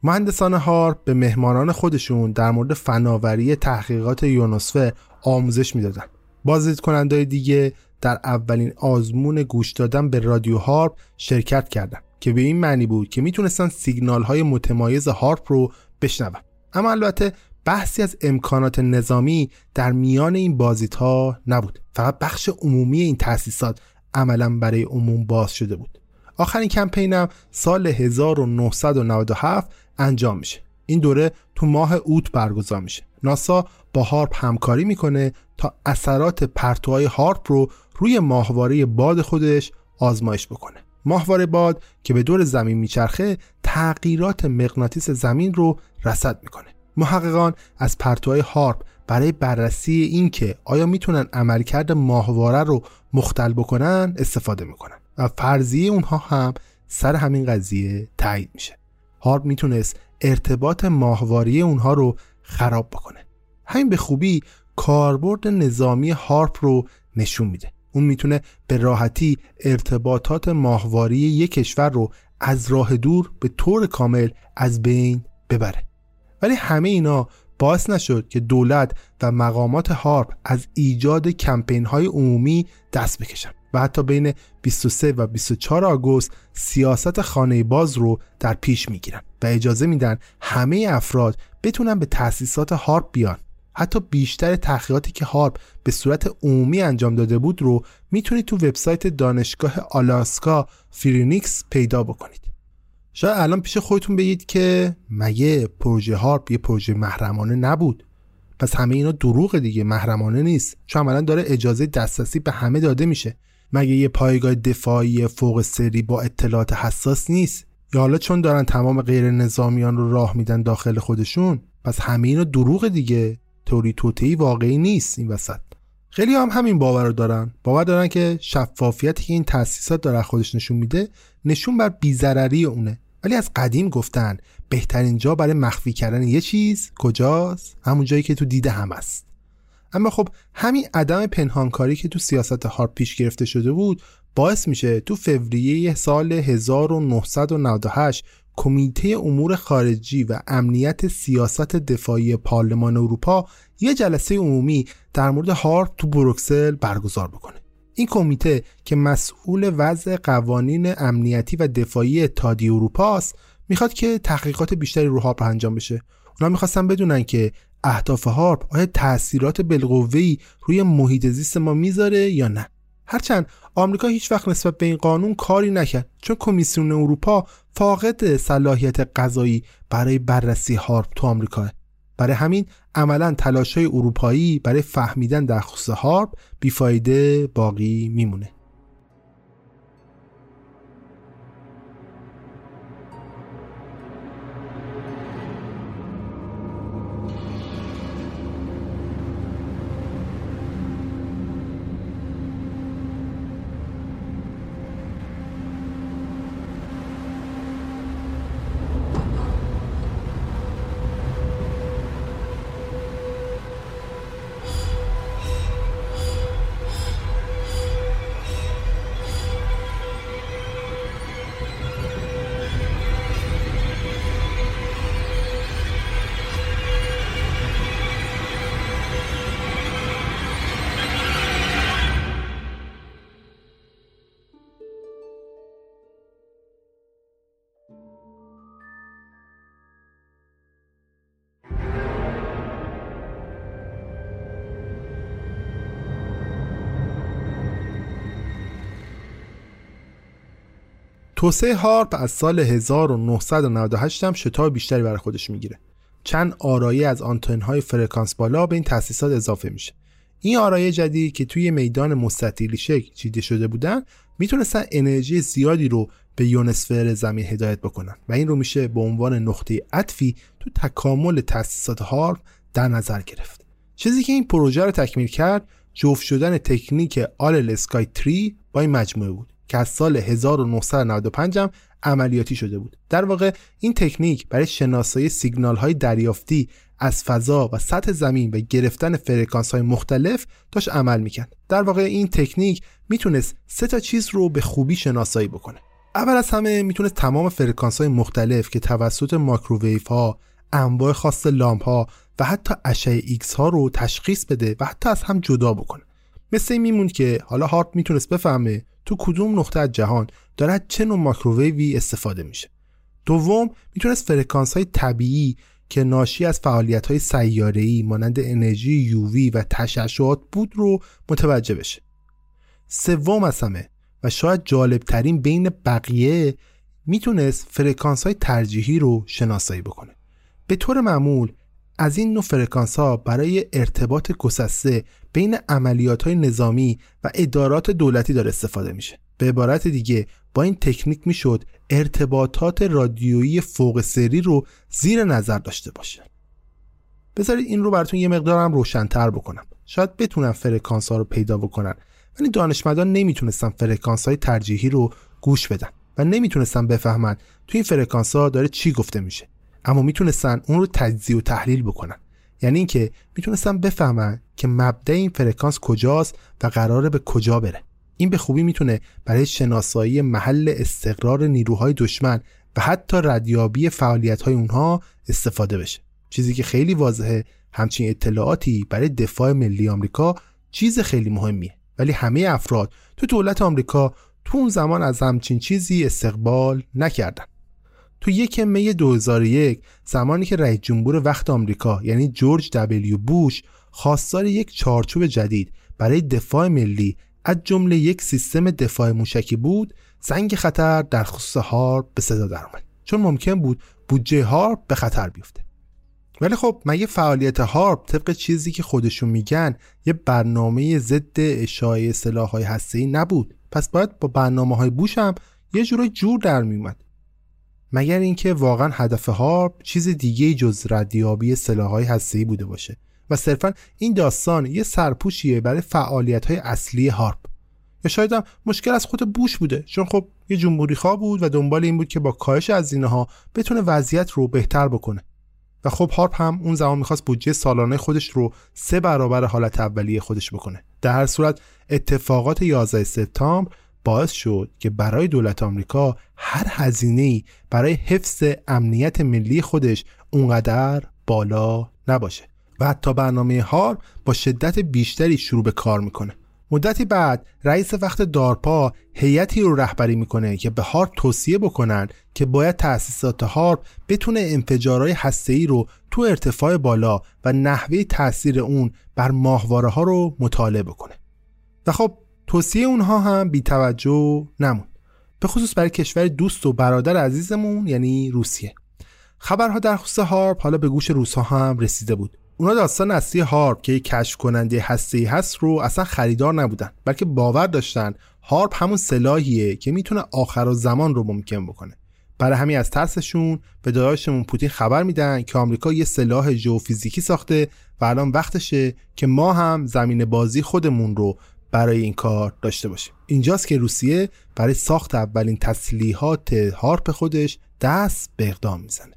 Speaker 1: مهندسان هارپ به مهمانان خودشون در مورد فناوری تحقیقات یونوسفر آموزش می‌دادن. بازدید کنندهای دیگه در اولین آزمون گوش دادن به رادیو هارپ شرکت کردند که به این معنی بود که می‌تونستن سیگنال های متمایز هارپ رو بشنون. اما البته بحثی از امکانات نظامی در میان این بازیت نبود. فقط بخش عمومی این تأسیسات عملا برای عموم باز شده بود. آخرین کمپینم سال 1997 انجام میشه. این دوره تو ماه اوت برگزار میشه. ناسا با هارپ همکاری می‌کنه تا اثرات پرتوهای هارپ رو روی ماهواره باد خودش آزمایش بکنه. ماهواره باد که به دور زمین میچرخه تغییرات مغناطیس زمین رو رصد می‌کنه. محققان از پرتوهای هارپ برای بررسی اینکه آیا می‌تونن عملکرد ماهواره رو مختل بکنن استفاده می‌کنن. و فرضیه اونها هم سر همین قضیه تایید میشه. هارپ می‌تونست ارتباط ماهواره اونها رو خراب بکنه. همین به خوبی کاربرد نظامی هارپ رو نشون میده. اون می‌تونه به راحتی ارتباطات ماهواره یک کشور رو از راه دور به طور کامل از بین ببره. ولی همه اینا باعث نشد که دولت و مقامات هارپ از ایجاد کمپین های عمومی دست بکشن. و حتی بین 23 و 24 آگوست سیاست خانه باز رو در پیش می‌گیرن و اجازه میدن همه افراد بتونن به تأسیسات هارپ بیان. حتی بیشتر تحقیقاتی که هارپ به صورت عمومی انجام داده بود رو می‌تونید تو وبسایت دانشگاه آلاسکا فیربنکس پیدا بکنید. شاید الان پیش خودتون بگید که مگه پروژه هارپ یه پروژه محرمانه نبود. پس همه اینا دروغ دیگه محرمانه نیست. چون عملا داره اجازه دسترسی به همه داده میشه. مگه یه پایگاه دفاعی فوق سری با اطلاعات حساس نیست؟ یا حالا چون دارن تمام غیر نظامیان رو راه میدن داخل خودشون پس همه اینا دروغ دیگه. توری توتهی واقعی نیست این وسط. خیلی هم همین باور رو دارن. باور دارن که شفافیتی که این تأسیسات داره خودش نشون میده. نشون بر بیزرری اونه. ولی از قدیم گفتن بهترین جا برای مخفی کردن یه چیز کجاست؟ همون جایی که تو دیده هم است. اما خب همین عدم پنهانکاری که تو سیاست هارپ پیش گرفته شده بود باعث میشه تو فوریه سال 1998 کمیته امور خارجی و امنیت سیاست دفاعی پارلمان اروپا یه جلسه عمومی در مورد هارپ تو بروکسل برگزار بکنه. این کمیته که مسئول وضع قوانین امنیتی و دفاعی اتحادیه اروپا است می‌خواد که تحقیقات بیشتری رو هارپ انجام بشه. اونا می‌خواستن بدونن که اهداف هارپ آیا تاثیرات بالقوه‌ای روی محیط زیست ما می‌ذاره یا نه. هرچند آمریکا هیچ وقت نسبت به این قانون کاری نکرد چون کمیسیون اروپا فاقد صلاحیت قضایی برای بررسی هارپ تو آمریکا برای همین عملا تلاش های اروپایی برای فهمیدن در خصوص هارپ بیفایده باقی میمونه. توسعه هارپ از سال 1998 هم شتاب بیشتری برای خودش می‌گیره. چند آرایه از آنتنهای فرکانس بالا به این تأسیسات اضافه میشه. این آرایه جدید که توی میدان مستطیلی شکل چیده شده بودن می‌تونستن انرژی زیادی رو به یونسفر زمین هدایت بکنن و این رو میشه به عنوان نقطه عطفی تو تکامل تأسیسات هارپ در نظر گرفت. چیزی که این پروژه رو تکمیل کرد جفت شدن تکنیک آل اسکای 3 با این مجموعه بود. که از سال 1995 هم عملیاتی شده بود. در واقع این تکنیک برای شناسایی سیگنال های دریافتی از فضا و سطح زمین و گرفتن فرکانس های مختلف داشت عمل می‌کرد. در واقع این تکنیک می‌تونست سه تا چیز رو به خوبی شناسایی بکنه. اول از همه می‌تونست تمام فرکانس های مختلف که توسط ماکروویف ها انواع خاص لامپ ها و حتی اشعه ایکس ها رو تشخیص بده و حتی از هم جدا بکنه. مثل این میموند که حالا هارت می‌تونست بفهمه تو کدوم نقطه از جهان داره چه نوع ماکروویوی استفاده میشه؟ دوم می‌تونست فرکانس های طبیعی که ناشی از فعالیت های سیاره مانند انرژی یووی و تشعشعات بود رو متوجه بشه. سوم از همه و شاید جالبترین بین بقیه می‌تونست فرکانس های ترجیحی رو شناسایی بکنه. به طور معمول از این نوع فرکانس ها برای ارتباط گسسته بین عملیات های نظامی و ادارات دولتی داره استفاده میشه. به عبارت دیگه با این تکنیک می‌شد ارتباطات رادیویی فوق سری رو زیر نظر داشته باشه. بذارید این رو براتون یه مقدارم روشنتر بکنم. شاید بتونن فرکانس ها رو پیدا بکنن ولی دانشمندان نمی‌تونستن فرکانس های ترجیحی رو گوش بدن و نمی‌تونستن بفهمن تو این فرکانس ها داره چی گفته میشه. اما می‌تونستن اون رو تجزیه و تحلیل بکنن. یعنی اینکه می‌تونستن بفهمن که مبدع این فرکانس کجاست و قراره به کجا بره. این به خوبی می‌تونه برای شناسایی محل استقرار نیروهای دشمن و حتی ردیابی فعالیت های اونها استفاده بشه. چیزی که خیلی واضحه همچین اطلاعاتی برای دفاع ملی آمریکا چیز خیلی مهمیه. ولی همه افراد تو دولت آمریکا تو اون زمان از همچین چیزی استقبال نکردن. تو یک می 2001 زمانی که رئیس جمهور وقت آمریکا یعنی جورج دبلیو بوش خواستار یک چارچوب جدید برای دفاع ملی از جمله یک سیستم دفاع موشکی بود زنگ خطر در خصوص هارپ به صدا درآمد چون ممکن بود بودجه هارپ به خطر بیفته. ولی خب مگه فعالیت هارپ طبق چیزی که خودشون میگن یه برنامه ضد اشاعه سلاح‌های هسته‌ای نبود. پس باید با برنامه های بوش هم یه جورای جور در میومد مگر اینکه واقعا هدف هارپ چیز دیگه جز ردیابی سلاحهای هسته‌ای بوده باشه و صرفا این داستان یه سرپوشیه برای فعالیت های اصلی هارپ. یا شاید هم مشکل از خود بوش بوده چون خب یه جمهوری خواه بود و دنبال این بود که با کاهش از ها بتونه وضعیت رو بهتر بکنه. و خب هارپ هم اون زمان می‌خواست بودجه سالانه خودش رو سه برابر حالت اولیه خودش بکنه. در هر صورت اتفاقات 11 سپتامبر باعث شد که برای دولت آمریکا هر هزینه برای حفظ امنیت ملی خودش اونقدر بالا نباشه و حتی برنامه هار با شدت بیشتری شروع به کار می‌کنه. مدتی بعد رئیس وقت دارپا هیئتی رو رهبری می‌کنه که به هارپ توصیه بکنن که باید تأسیسات هارپ بتونه انفجارهای هسته‌ای رو تو ارتفاع بالا و نحوه تاثیر اون بر ماهواره ها رو مطالعه بکنه. و خب توصیه اونها هم بی توجه نمون. به خصوص برای کشور دوست و برادر عزیزمون یعنی روسیه. خبرها در خصوص هارپ حالا به گوش روسها هم رسیده بود. اونا داستان اصلی هارپ که یک کشف کننده هسته هست رو اصلا خریدار نبودن بلکه باور داشتن هارپ همون سلاحیه که می‌تونه آخر و زمان رو ممکن بکنه. برای همین از ترسشون به داداشمون پوتین خبر میدن که آمریکا یه سلاح ژئوفیزیکی ساخته و الان وقتشه که ما هم زمین بازی خودمون رو برای این کار داشته باشیم اینجاست که روسیه برای ساخت اولین تسلیحات هارپ خودش دست به اقدام می‌زنه.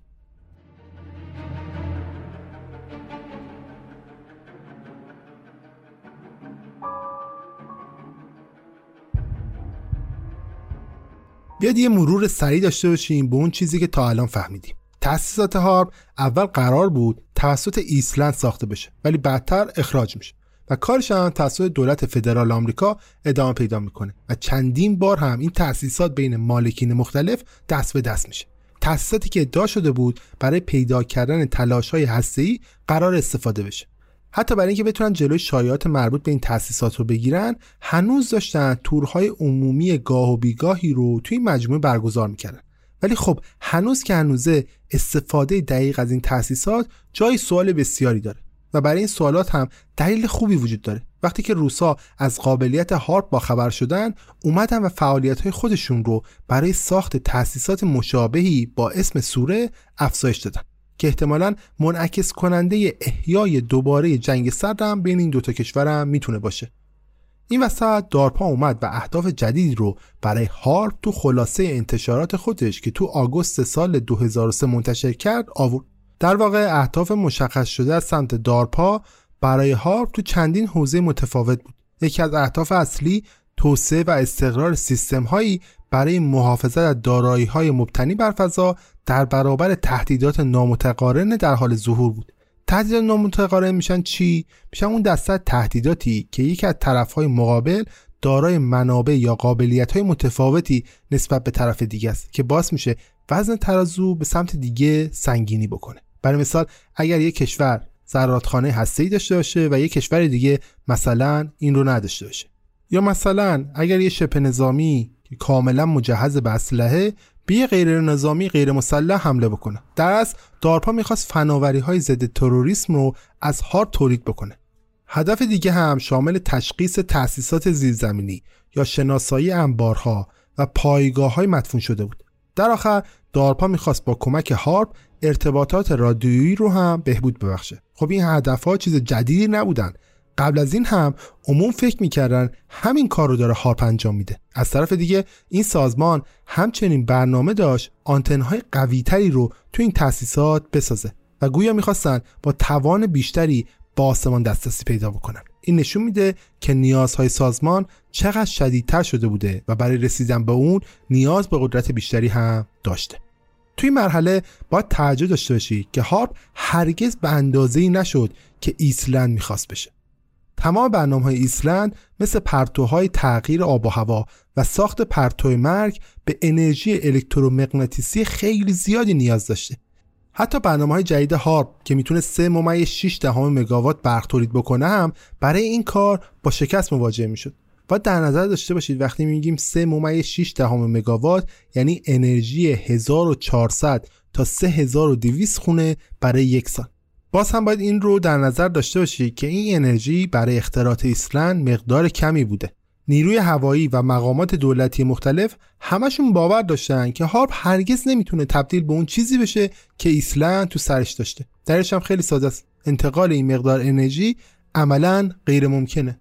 Speaker 1: بیاد یه مرور سریع داشته باشیم به اون چیزی که تا الان فهمیدیم. تأسیسات هارپ اول قرار بود توسط ایسلند ساخته بشه ولی بعدتر اخراج میشه. و کارش هم توسط دولت فدرال آمریکا ادامه پیدا می‌کنه و چندین بار هم این تأسیسات بین مالکین مختلف دست به دست میشه. تأسیساتی که ادعا شده بود برای پیدا کردن تلاش های هسته‌ای قرار استفاده بشه. حتی برای اینکه بتونن جلوی شایعات مربوط به این تأسیسات رو بگیرن هنوز داشتن تورهای عمومی گاه و بیگاهی رو توی مجموعه برگزار می‌کردن. ولی خب هنوز که هنوزه استفاده دقیق از این تأسیسات جای سوال بسیاری داره. و برای این سوالات هم دلیل خوبی وجود داره. وقتی که روسا از قابلیت هارپ با خبر شدن اومدن و فعالیت های خودشون رو برای ساخت تأسیسات مشابهی با اسم سوره افزایش دادن که احتمالا منعکس کننده احیای دوباره جنگ سرد هم بین این دوتا کشور هم می‌تونه باشه. این وسط دارپا اومد و اهداف جدیدی رو برای هارپ تو خلاصه انتشارات خودش که تو آگوست سال 2003 منتشر کرد آورد. در واقع اهداف مشخص شده از سمت دارپا برای هارپ تو چندین حوزه متفاوت بود. یکی از اهداف اصلی توسعه و استقرار سیستم هایی برای محافظت از دارایی های مبتنی بر فضا در برابر تهدیدات نامتقارن در حال ظهور بود. تهدیدات نامتقارن میشن چی؟ میشن اون دسته تهدیداتی که یکی از طرفهای مقابل دارای منابع یا قابلیت های متفاوتی نسبت به طرف دیگه است که باعث میشه وزن ترازو به سمت دیگه سنگینی بکنه. برای مثال اگر یک کشور زراتخانه هسته‌ای داشته باشه و یک کشور دیگه مثلا این رو نداشته باشه. یا مثلا اگر یه شبه نظامی که کاملا مجهز به اسلحه به یه غیر نظامی غیر مسلح حمله بکنه. در اصل دارپا می‌خواست فناوری های ضد تروریسم رو از هارد تولید بکنه. هدف دیگه هم شامل تشخیص تأسیسات زیرزمینی یا شناسایی انبارها و پایگاه های مدفون شده بود. در آخر دارپا می‌خواست با کمک هارپ ارتباطات رادیویی رو هم بهبود ببخشه. خب این هدف ها چیز جدیدی نبودن. قبل از این هم عموم فکر می‌کردن همین کار رو داره هارپ انجام میده. از طرف دیگه این سازمان همچنین برنامه داشت آنتنهای قویتری رو تو این تأسیسات بسازه و گویا می‌خواستن با توان بیشتری با آسمان دسترسی پیدا بکنن. این نشون میده که نیازهای سازمان چقدر شدیدتر شده بوده و برای رسیدن به اون نیاز به قدرت بیشتری هم داشته. توی مرحله باید توجه داشته باشی که هارپ هرگز به اندازه‌ای نشد که ایسلند می‌خواست بشه. تمام برنامه های ایسلند مثل پرتوهای تغییر آب و هوا و ساخت پرتو مرگ به انرژی الکترومغناطیسی خیلی زیادی نیاز داشته. حتی برنامه های جدید هارپ که می‌تونه 3 ممیز 6 دهم مگاوات برق تولید بکنه هم برای این کار با شکست مواجه می‌شد. و در نظر داشته باشید وقتی میگیم 3 ممیز 6 دهم مگاوات یعنی انرژی 1400 تا 3200 خونه برای یک سال. باز هم باید این رو در نظر داشته باشی که این انرژی برای اختراعات ایسلند مقدار کمی بوده. نیروی هوایی و مقامات دولتی مختلف همشون باور داشتن که هارپ هرگز نمی‌تونه تبدیل به اون چیزی بشه که ایسلند تو سرش داشته. درش هم خیلی ساده است. انتقال این مقدار انرژی عملا غیر ممکنه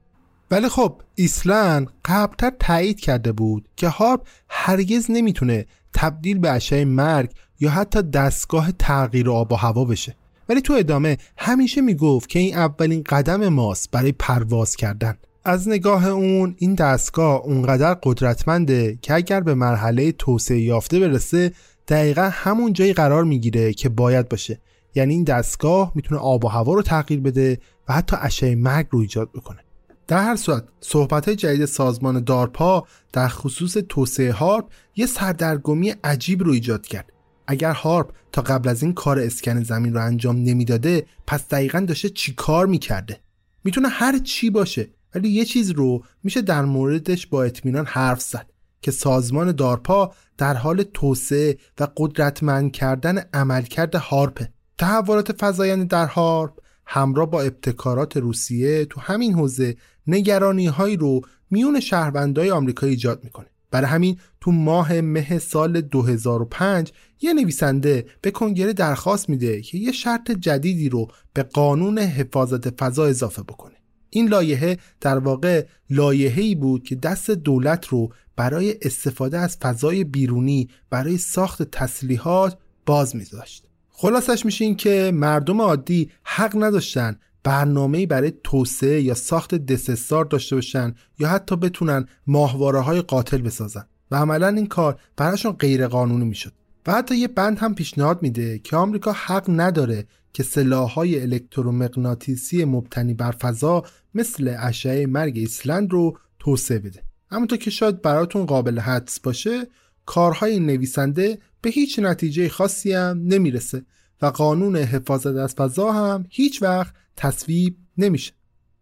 Speaker 1: ولی خب ایسلند قبلتر تایید کرده بود که هارپ هرگز نمی‌تونه تبدیل به اشعه مرگ یا حتی دستگاه تغییر آب و هوا بشه. ولی تو ادامه همیشه می‌گفت که این اولین قدم ماست برای پرواز کردن. از نگاه اون این دستگاه اونقدر قدرتمنده که اگر به مرحله توسعه یافته برسه دقیقا همون جایی قرار می‌گیره که باید باشه. یعنی این دستگاه می‌تونه آب و هوا رو تغییر بده و حتی اشعه مرگ رو ایجاد بکنه. در هر صورت صحبت جدید سازمان دارپا در خصوص توسعه هارپ یه سردرگمی عجیب رو ایجاد کرد. اگر هارپ تا قبل از این کار اسکن زمین رو انجام نمی‌داده پس دقیقا داشته چی کار می‌کرده؟ می‌تونه هر چی باشه ولی یه چیز رو میشه در موردش با اطمینان حرف زد که سازمان دارپا در حال توسعه و قدرتمند کردن عملکرد هارپ تحولات فزاینده در هارپ همراه با ابتکارات روسیه تو همین حوزه نگرانی هایی رو میون شهروندهای آمریکا ایجاد می‌کنه. برای همین تو ماه مه سال 2005 یه نویسنده به کنگره درخواست میده که یه شرط جدیدی رو به قانون حفاظت فضا اضافه بکنه. این لایحه در واقع لایحه‌ای بود که دست دولت رو برای استفاده از فضای بیرونی برای ساخت تسلیحات باز میذاشت. خلاصش میشه این که مردم عادی حق نداشتن برنامه‌ای برای توسعه یا ساخت دسستار داشته باشن یا حتی بتونن ماهواره های قاتل بسازن. و عملا این کار براشون غیر قانونی می‌شد. و حتی یه بند هم پیشنهاد میده که آمریکا حق نداره که سلاحهای الکترومغناطیسی مبتنی بر فضا مثل اشعه مرگ ایسلند رو توسعه بده. همونطور که شاید براتون قابل حدس باشه کارهای نویسنده به هیچ نتیجه خاصی هم نمی‌رسه و قانون حفاظت از فضا هم هیچ وقت تصویب نمیشه.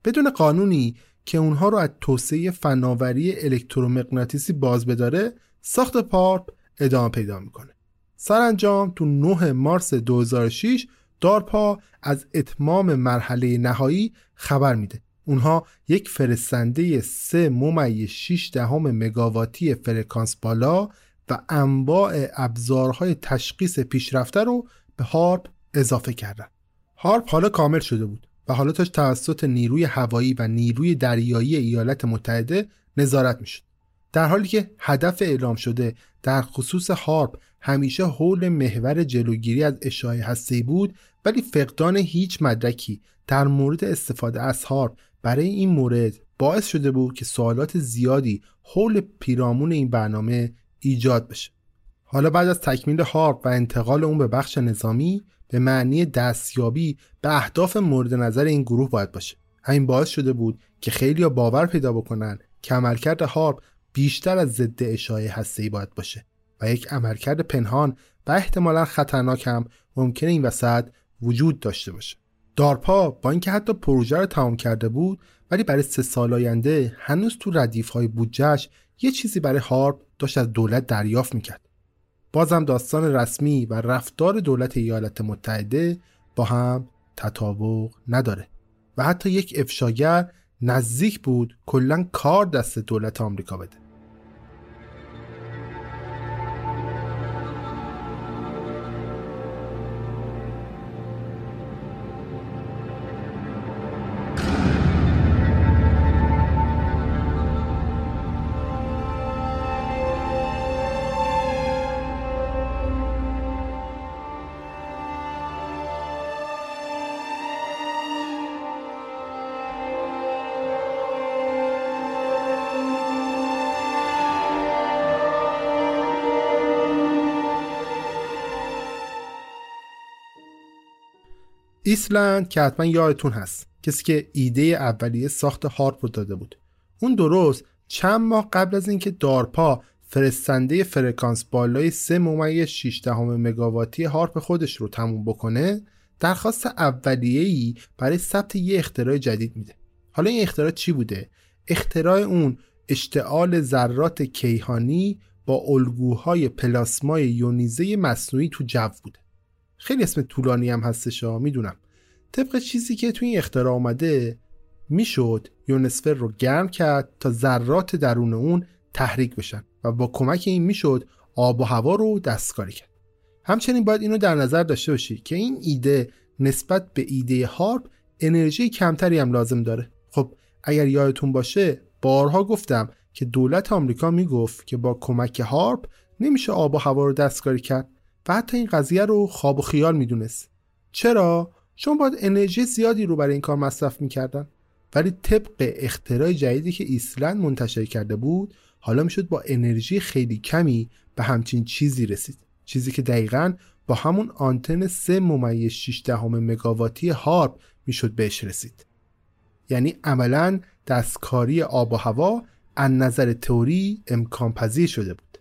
Speaker 1: بدون قانونی که اونها رو از توسعه فناوری الکترومغناطیسی باز بداره ساخت پارپ ادامه پیدا می‌کنه. سرانجام تو 9 مارس 2006 دارپا از اتمام مرحله نهایی خبر میده. اونها یک فرستنده 3 ممیز 6 دهم مگاواتی فرکانس بالا و انواع ابزارهای تشخیص پیشرفته رو به هارپ اضافه کردن. هارپ حالا کامل شده بود و حالا تاش توسط نیروی هوایی و نیروی دریایی ایالات متحده نظارت می‌شد. در حالی که هدف اعلام شده در خصوص هارپ همیشه حول محور جلوگیری از اشعاع هسته‌ای بود ولی فقدان هیچ مدرکی در مورد استفاده از هارپ برای این مورد باعث شده بود که سوالات زیادی حول پیرامون این برنامه ایجاد بشه. حالا بعد از تکمیل هارپ و انتقال اون به بخش نظامی به معنی دستیابی به اهداف مورد نظر این گروه باید باشه. همین باعث شده بود که خیلی باور پیدا بکنن که عملکرد هارپ بیشتر از ضد اشعاع هسته‌ای باید باشه و یک عملکرد پنهان و احتمالا خطرناک هم ممکنه این وسط وجود داشته باشه. دارپا با اینکه حتی پروژه رو تمام کرده بود ولی برای سه سال آینده هنوز تو ردیف های بودجهش یه چیزی برای هارپ داشت از دولت دریافت می‌کرد. بازم داستان رسمی و رفتار دولت ایالات متحده با هم تطابق نداره و حتی یک افشاگر نزدیک بود کلا کار دست دولت آمریکا بده. ایسلند که حتما یادتون هست کسی که ایده اولیه ساخت هارپ رو داده بود. اون درست چند ماه قبل از اینکه دارپا فرستنده فرکانس بالای 3 ممیز 6 دهم مگاواتی هارپ خودش رو تموم بکنه درخواست اولیه‌ای برای ثبت یه اختراع جدید میده. حالا این اختراع چی بوده؟ اختراع اون اشتعال ذرات کیهانی با الگوهای پلاسمای یونیزه مصنوعی تو جو بوده. خیلی اسم طولانی هم هستش ها می‌دونم. طبق چیزی که تو این اختراع آمده می‌شد یونسفر رو گرم کرد تا ذرات درون اون تحریک بشن و با کمک این می‌شد آب و هوا رو دستکاری کرد. همچنین باید اینو در نظر داشته باشی که این ایده نسبت به ایده هارپ انرژی کمتری هم لازم داره. خب اگر یادتون باشه بارها گفتم که دولت آمریکا می‌گفت که با کمک هارپ نمیشه آب و هوا رو دستکاری کرد و حتی این قضیه رو خواب و خیال می‌دونست. چرا؟ چون باید انرژی زیادی رو برای این کار مصرف می‌کردن. ولی طبق اختراع جدیدی که ایسلند منتشر کرده بود حالا می‌شد با انرژی خیلی کمی به همچین چیزی رسید. چیزی که دقیقا با همون آنتن 3 ممیز 6 دهم مگاواتی هارپ می‌شد بهش رسید. یعنی عملا دستکاری آب و هوا از نظر تئوری امکان پذیر شده بود.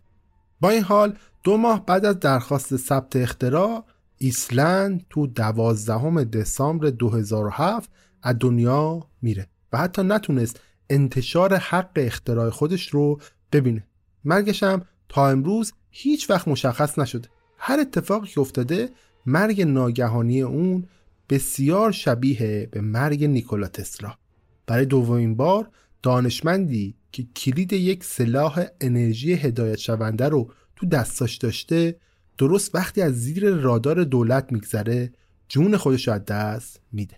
Speaker 1: با این حال دو ماه بعد از درخواست ثبت اختراع ایسلند تو دوازدهم دسامبر 2007 از دنیا میره و حتی نتونست انتشار حق اختراع خودش رو ببینه. مرگش هم تا امروز هیچ وقت مشخص نشده. هر اتفاقی که افتاده مرگ ناگهانی اون بسیار شبیه به مرگ نیکولا تسلا. برای دومین بار دانشمندی که کلید یک سلاح انرژی هدایت شونده رو تو دستاش داشته درست وقتی از زیر رادار دولت میگذره جون خودش از دست میده.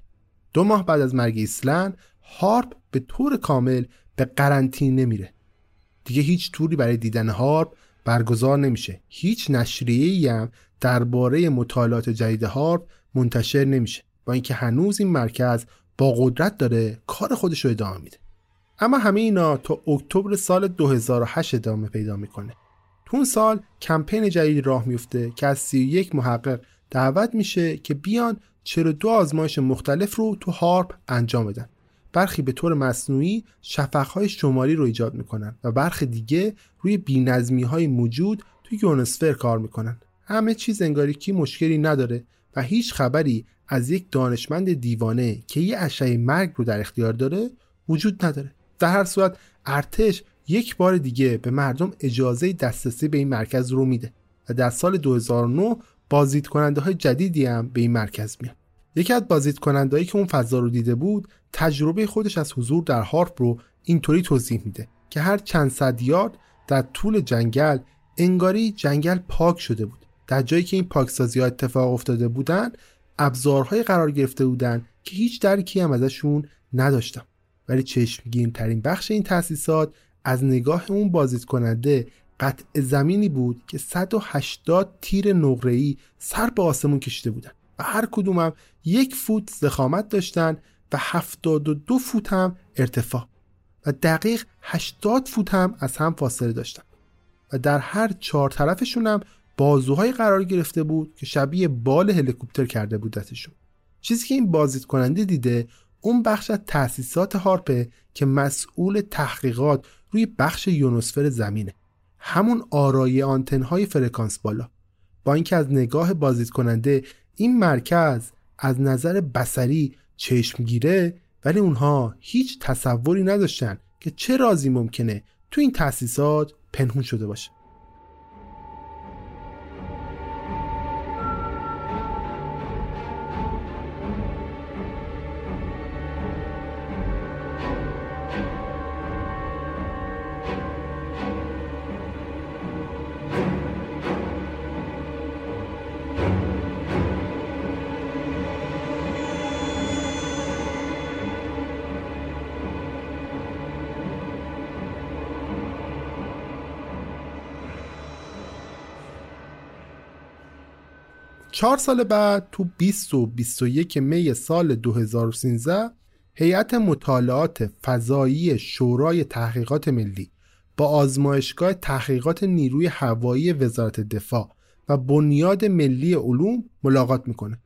Speaker 1: دو ماه بعد از مرگ ایسلند هارپ به طور کامل به قرنطینه نمیره دیگه هیچ توری برای دیدن هارپ برگزار نمیشه. هیچ نشریه هم درباره مطالعات جدید هارپ منتشر نمیشه. با اینکه هنوز این مرکز با قدرت داره کار خودش رو ادامه میده. اما همه اینا تا اکتبر سال 2008 ادامه پیدا می‌کنه. تو اون سال کمپین جدید راه میفته که از 31 محقق دعوت میشه که بیان 42 آزمایش مختلف رو تو هارپ انجام بدن. برخی به طور مصنوعی شفقهای شماری رو ایجاد می‌کنن و برخی دیگه روی بینظمی های موجود تو یونسفر کار می‌کنن. همه چیز انگاری که مشکلی نداره و هیچ خبری از یک دانشمند دیوانه که یه اشعه مرگ رو در اختیار داره وجود نداره. در هر صورت ارتش یک بار دیگه به مردم اجازه دسترسی به این مرکز رو میده و در سال 2009 بازدید کننده های جدیدی هم به این مرکز میان یکی از بازدید کننده که اون فضا رو دیده بود تجربه خودش از حضور در هارپ رو اینطوری توضیح میده که هر چند صد یارد در طول جنگل انگاری جنگل پاک شده بود. در جایی که این پاکسازی ها اتفاق افتاده بودن ابزارهای قرار گرفته بودن که هیچ درکی هم ازشون نداشتم. ولی چشمگیر ترین بخش این تأسیسات از نگاه اون بازدید کننده قطع زمینی بود که 180 تیر نقره‌ای سر به آسمون کشیده بودن و هر کدومم یک فوت زخامت داشتن و 72 فوت هم ارتفاع و دقیق 80 فوت هم از هم فاصله داشتن و در هر چهار طرفشون هم بازوهای قرار گرفته بود که شبیه بال هلیکوپتر کرده بودتشون چیزی که این بازدید کننده دیده اون بخش از تأسیسات هارپه که مسئول تحقیقات روی بخش یونوسفر زمینه. همون آرای آنتنهای فرکانس بالا. با اینکه از نگاه بازدید کننده این مرکز از نظر بسری چشمگیره ولی اونها هیچ تصوری نداشتن که چه رازی ممکنه تو این تأسیسات پنهون شده باشه. چهار سال بعد تو 20 و 21 می سال 2013 هیئت مطالعات فضایی شورای تحقیقات ملی با آزمایشگاه تحقیقات نیروی هوایی وزارت دفاع و بنیاد ملی علوم ملاقات می‌کنه.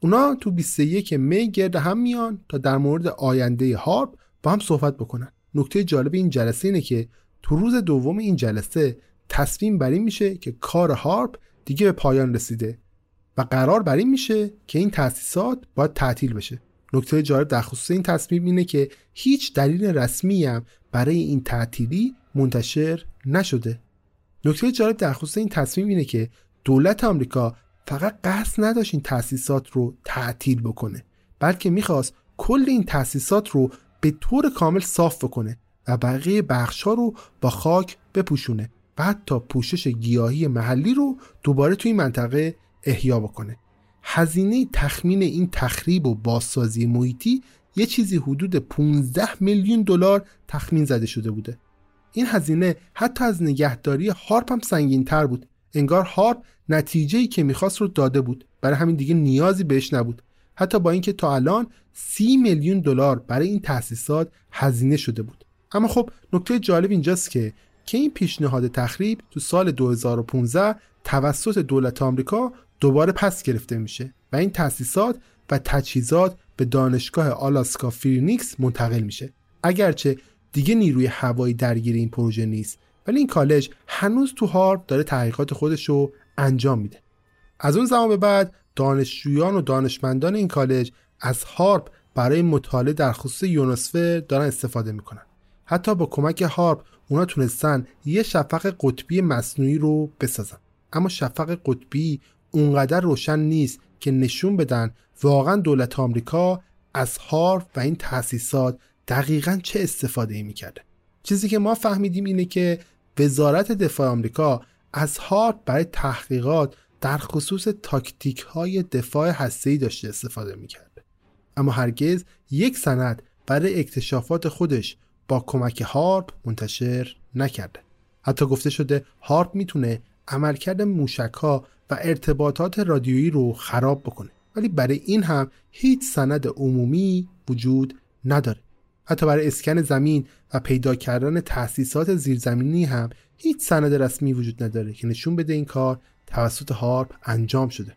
Speaker 1: اونا تو 21 می گرد هم میان تا در مورد آینده هارپ با هم صحبت بکنن. نکته جالب این جلسه اینه که تو روز دوم این جلسه تصمیم بر این میشه که کار هارپ دیگه به پایان رسیده و قرار بر این میشه که این تأسیسات باید تعطیل بشه. نکته جالب در خصوص این تصمیم اینه که هیچ دلیل رسمی هم برای این تعطیلی منتشر نشده. نکته جالب در خصوص این تصمیم اینه که دولت آمریکا فقط قصد نداشت این تأسیسات رو تعطیل بکنه بلکه می‌خواست کل این تأسیسات رو به طور کامل صاف بکنه و بقیه بخش ها رو با خاک بپوشونه و حتی پوشش گیاهی محلی رو دوباره توی منطقه احیا بکنه. هزینه تخمین این تخریب و بازسازی محیطی یه چیزی حدود 15 میلیون دلار تخمین زده شده بوده. این هزینه حتی از نگهداری هارپ هم سنگین تر بود. انگار هارپ نتیجه ای که می‌خواست رو داده بود. برای همین دیگه نیازی بهش نبود. حتی با اینکه تا الان سی میلیون دلار برای این تأسیسات هزینه شده بود. اما خب نکته جالب اینجاست که که این پیشنهاد تخریب تو سال 2015 توسط دولت آمریکا دوباره پس گرفته میشه و این تأسیسات و تجهیزات به دانشگاه آلاسکا فیربنکس منتقل میشه. اگرچه دیگه نیروی هوایی درگیر این پروژه نیست ولی این کالج هنوز تو هارپ داره تحقیقات خودش رو انجام میده. از اون زمان به بعد دانشجویان و دانشمندان این کالج از هارپ برای مطالعه در خصوص یونوسفر دارن استفاده می‌کنن. حتی با کمک هارپ اونا تونستن یه شفق قطبی مصنوعی رو بسازن. اما شفق قطبی اونقدر روشن نیست که نشون بدن واقعا دولت آمریکا از هارپ و این تأسیسات دقیقا چه استفاده ای می‌کرده. چیزی که ما فهمیدیم اینه که وزارت دفاع آمریکا از هارپ برای تحقیقات در خصوص تاکتیک های دفاع هسته‌ای داشته استفاده می‌کرده. اما هرگز یک سند برای اکتشافات خودش با کمک هارپ منتشر نکرده. حتی گفته شده هارپ می‌تونه عملکرد موشک ها و ارتباطات رادیویی رو خراب بکنه. ولی برای این هم هیچ سند عمومی وجود نداره. حتی برای اسکن زمین و پیدا کردن تأسیسات زیرزمینی هم هیچ سند رسمی وجود نداره که نشون بده این کار توسط هارپ انجام شده.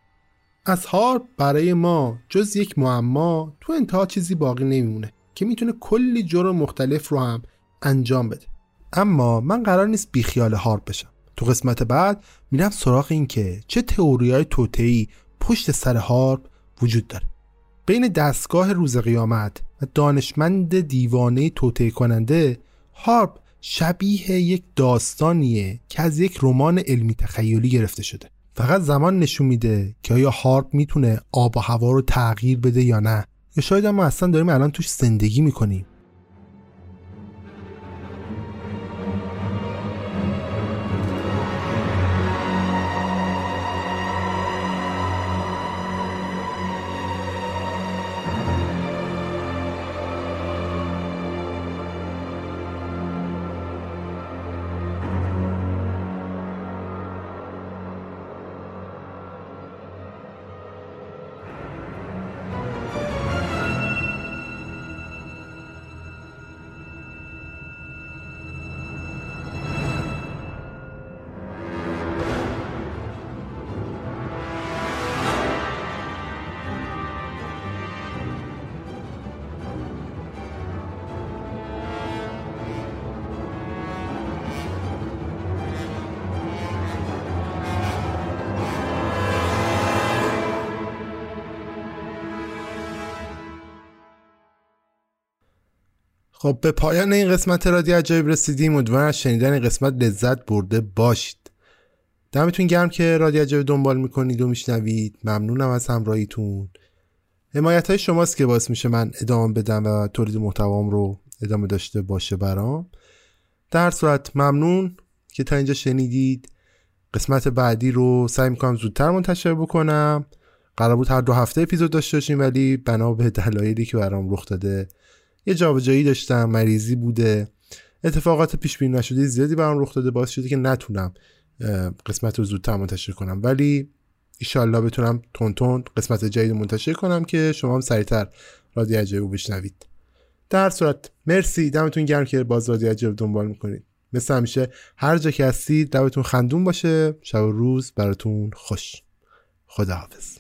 Speaker 1: از هارپ برای ما جز یک معما تو انتها چیزی باقی نمیمونه که می‌تونه کلی جرم مختلف رو هم انجام بده. اما من قرار نیست بیخیال هارپ بشم. تو قسمت بعد میرم سراغ این که چه تئوری های توتعی پشت سر هارپ وجود داره. بین دستگاه روز قیامت و دانشمند دیوانه توطعه کننده هارپ شبیه یک داستانیه که از یک رمان علمی تخیلی گرفته شده. فقط زمان نشون میده که آیا هارپ می‌تونه آب و هوا رو تغییر بده یا نه. یا شاید ما اصلا داریم الان توش زندگی می‌کنیم. خب به پایان این قسمت رادیو عجایب رسیدیم امیدوارم از شنیدن این قسمت لذت برده باشید. دمتون گرم که رادیو عجایب دنبال می‌کنید و میشنوید. ممنونم از همراهیتون. حمایت های شماست که باعث میشه من ادامه بدم و تولید محتوام رو ادامه داشته باشه برام. در صورت ممنون که تا اینجا شنیدید. قسمت بعدی رو سعی می‌کنم زودتر منتشر بکنم. قرار بود هر دو هفته اپیزود داشته باشیم ولی بنا به دلایلی که برام رخ داده یه جابجایی داشتم مریضی بوده. اتفاقات پیش بینی نشده زیادی برام رخ داده باعث شده که نتونم قسمت رو زودتر منتشر کنم. ولی ایشالله بتونم تون تون قسمت جدید منتشر کنم که شما هم سریعتر رادیو عجب بشنوید. در صورت مرسی. دمتون گرم که باز رادیو عجب دنبال می‌کنید. مثل همیشه هر جا که هستید لبتون خندون باشه. شب و روز براتون خوش. خداحافظ.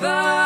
Speaker 2: whisper.